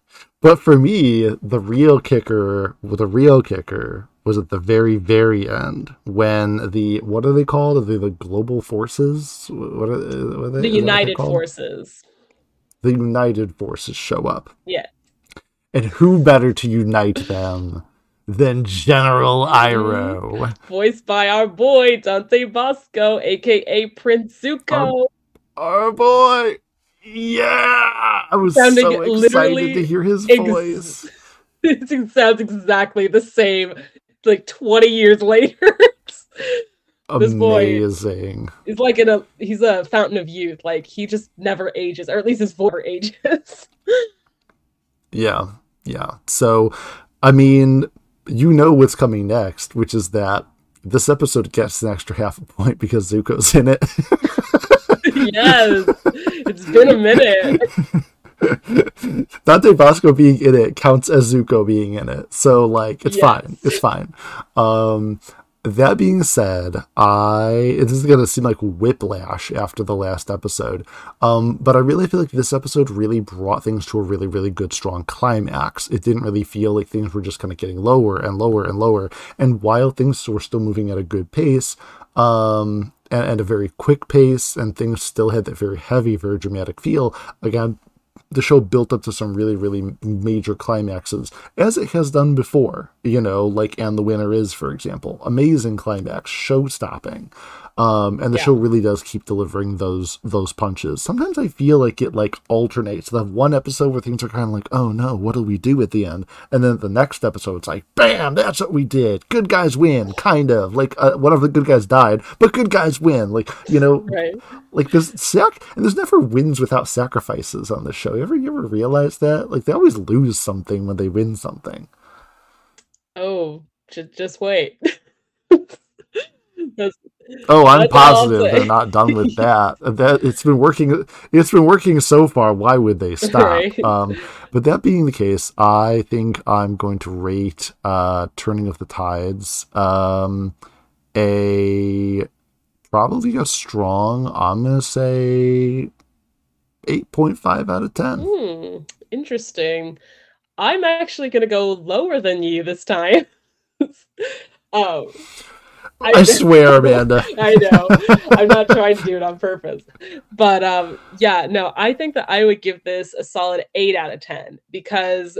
but for me the real kicker the real kicker was at the very very end when the what are they called are they the global forces what are, what are they, the United? Forces. the united forces show up Yeah. and who better to unite them than general. Iroh Voiced by our boy Dante Bosco, aka Prince Zuko. Our boy. Yeah. I was Sounding so excited to hear his ex- voice. it sounds exactly the same, like 20 years later. This boy- Amazing. he's like in a he's a fountain of youth. Like he just never ages, or at least his voice ages. Yeah. Yeah. So, I mean, you know what's coming next, which is that this episode gets an extra half a point because Zuko's in it. yes. It's been a minute. Dante Basco being in it counts as Zuko being in it. So like it's Yes. fine. It's fine. Um that being said, I this is gonna seem like whiplash after the last episode. Um, but I really feel like this episode really brought things to a really, really good strong climax. It didn't really feel like things were just kind of getting lower and lower and lower. And while things were still moving at a good pace, um and, and a very quick pace, and things still had that very heavy, very dramatic feel, again, the show built up to some really, really major climaxes, as it has done before, you know, like And the Winner Is, for example. Amazing climax, show stopping. Um, and the Yeah. show really does keep delivering those those punches. Sometimes I feel like it like alternates. They have one episode where things are kind of like, oh no, what do we do at the end? And then the next episode, it's like, bam, that's what we did. Good guys win, kind of like uh, one of the good guys died, but good guys win. Like you know, Right. like there's sac and there's never wins without sacrifices on the show. You ever you ever realize that? Like they always lose something when they win something. Oh, just just wait. That's- Oh, I'm That's positive they're not done with that. that it's been working. It's been working so far. Why would they stop? Right. Um, but that being the case, I think I'm going to rate uh, Turning of the Tides um, a probably a strong. I'm gonna say eight point five out of ten. Hmm, interesting. I'm actually gonna go lower than you this time. oh, I swear, Amanda. I know. I'm not trying to do it on purpose. But um yeah, no, I think that I would give this a solid 8 out of 10 because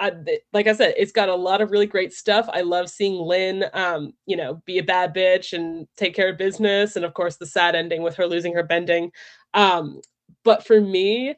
I, like I said, it's got a lot of really great stuff. I love seeing Lin um, you know, be a bad bitch and take care of business and of course the sad ending with her losing her bending. Um but for me,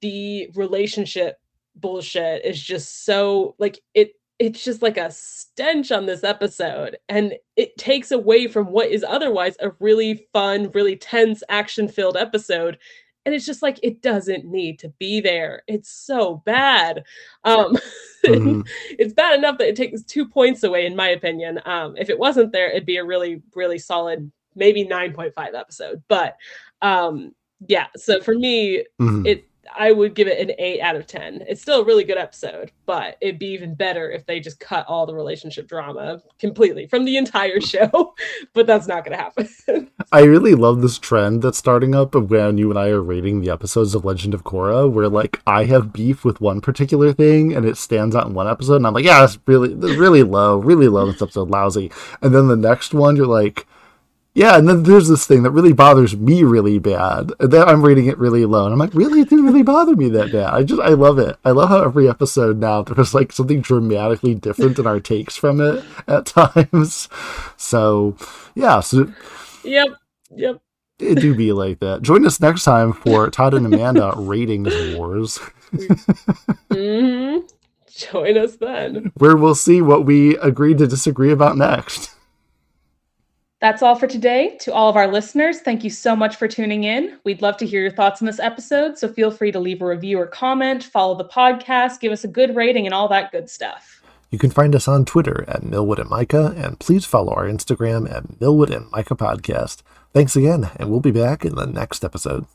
the relationship bullshit is just so like it it's just like a stench on this episode and it takes away from what is otherwise a really fun really tense action filled episode and it's just like it doesn't need to be there it's so bad um Mhm. it's bad enough that it takes two points away in my opinion um if it wasn't there it'd be a really really solid maybe 9.5 episode but um yeah so for me Mhm. it I would give it an eight out of ten. It's still a really good episode, but it'd be even better if they just cut all the relationship drama completely from the entire show. but that's not going to happen. I really love this trend that's starting up of when you and I are rating the episodes of Legend of Korra, where like I have beef with one particular thing and it stands out in one episode, and I'm like, yeah, that's really, really low, really low. This episode lousy. And then the next one, you're like, yeah, and then there's this thing that really bothers me really bad. And then I'm rating it really low, and I'm like, really, it didn't really bother me that bad. I just, I love it. I love how every episode now there's like something dramatically different in our takes from it at times. So, yeah, so yep. Yep. it do be like that. Join us next time for Todd and Amanda ratings wars, mm-hmm. Join us then. where we'll see what we agree to disagree about next. That's all for today. To all of our listeners, thank you so much for tuning in. We'd love to hear your thoughts on this episode, so feel free to leave a review or comment, follow the podcast, give us a good rating, and all that good stuff. You can find us on Twitter at Milwood and Mika, and please follow our Instagram at Milwood and Mika Podcast. Thanks again, and we'll be back in the next episode.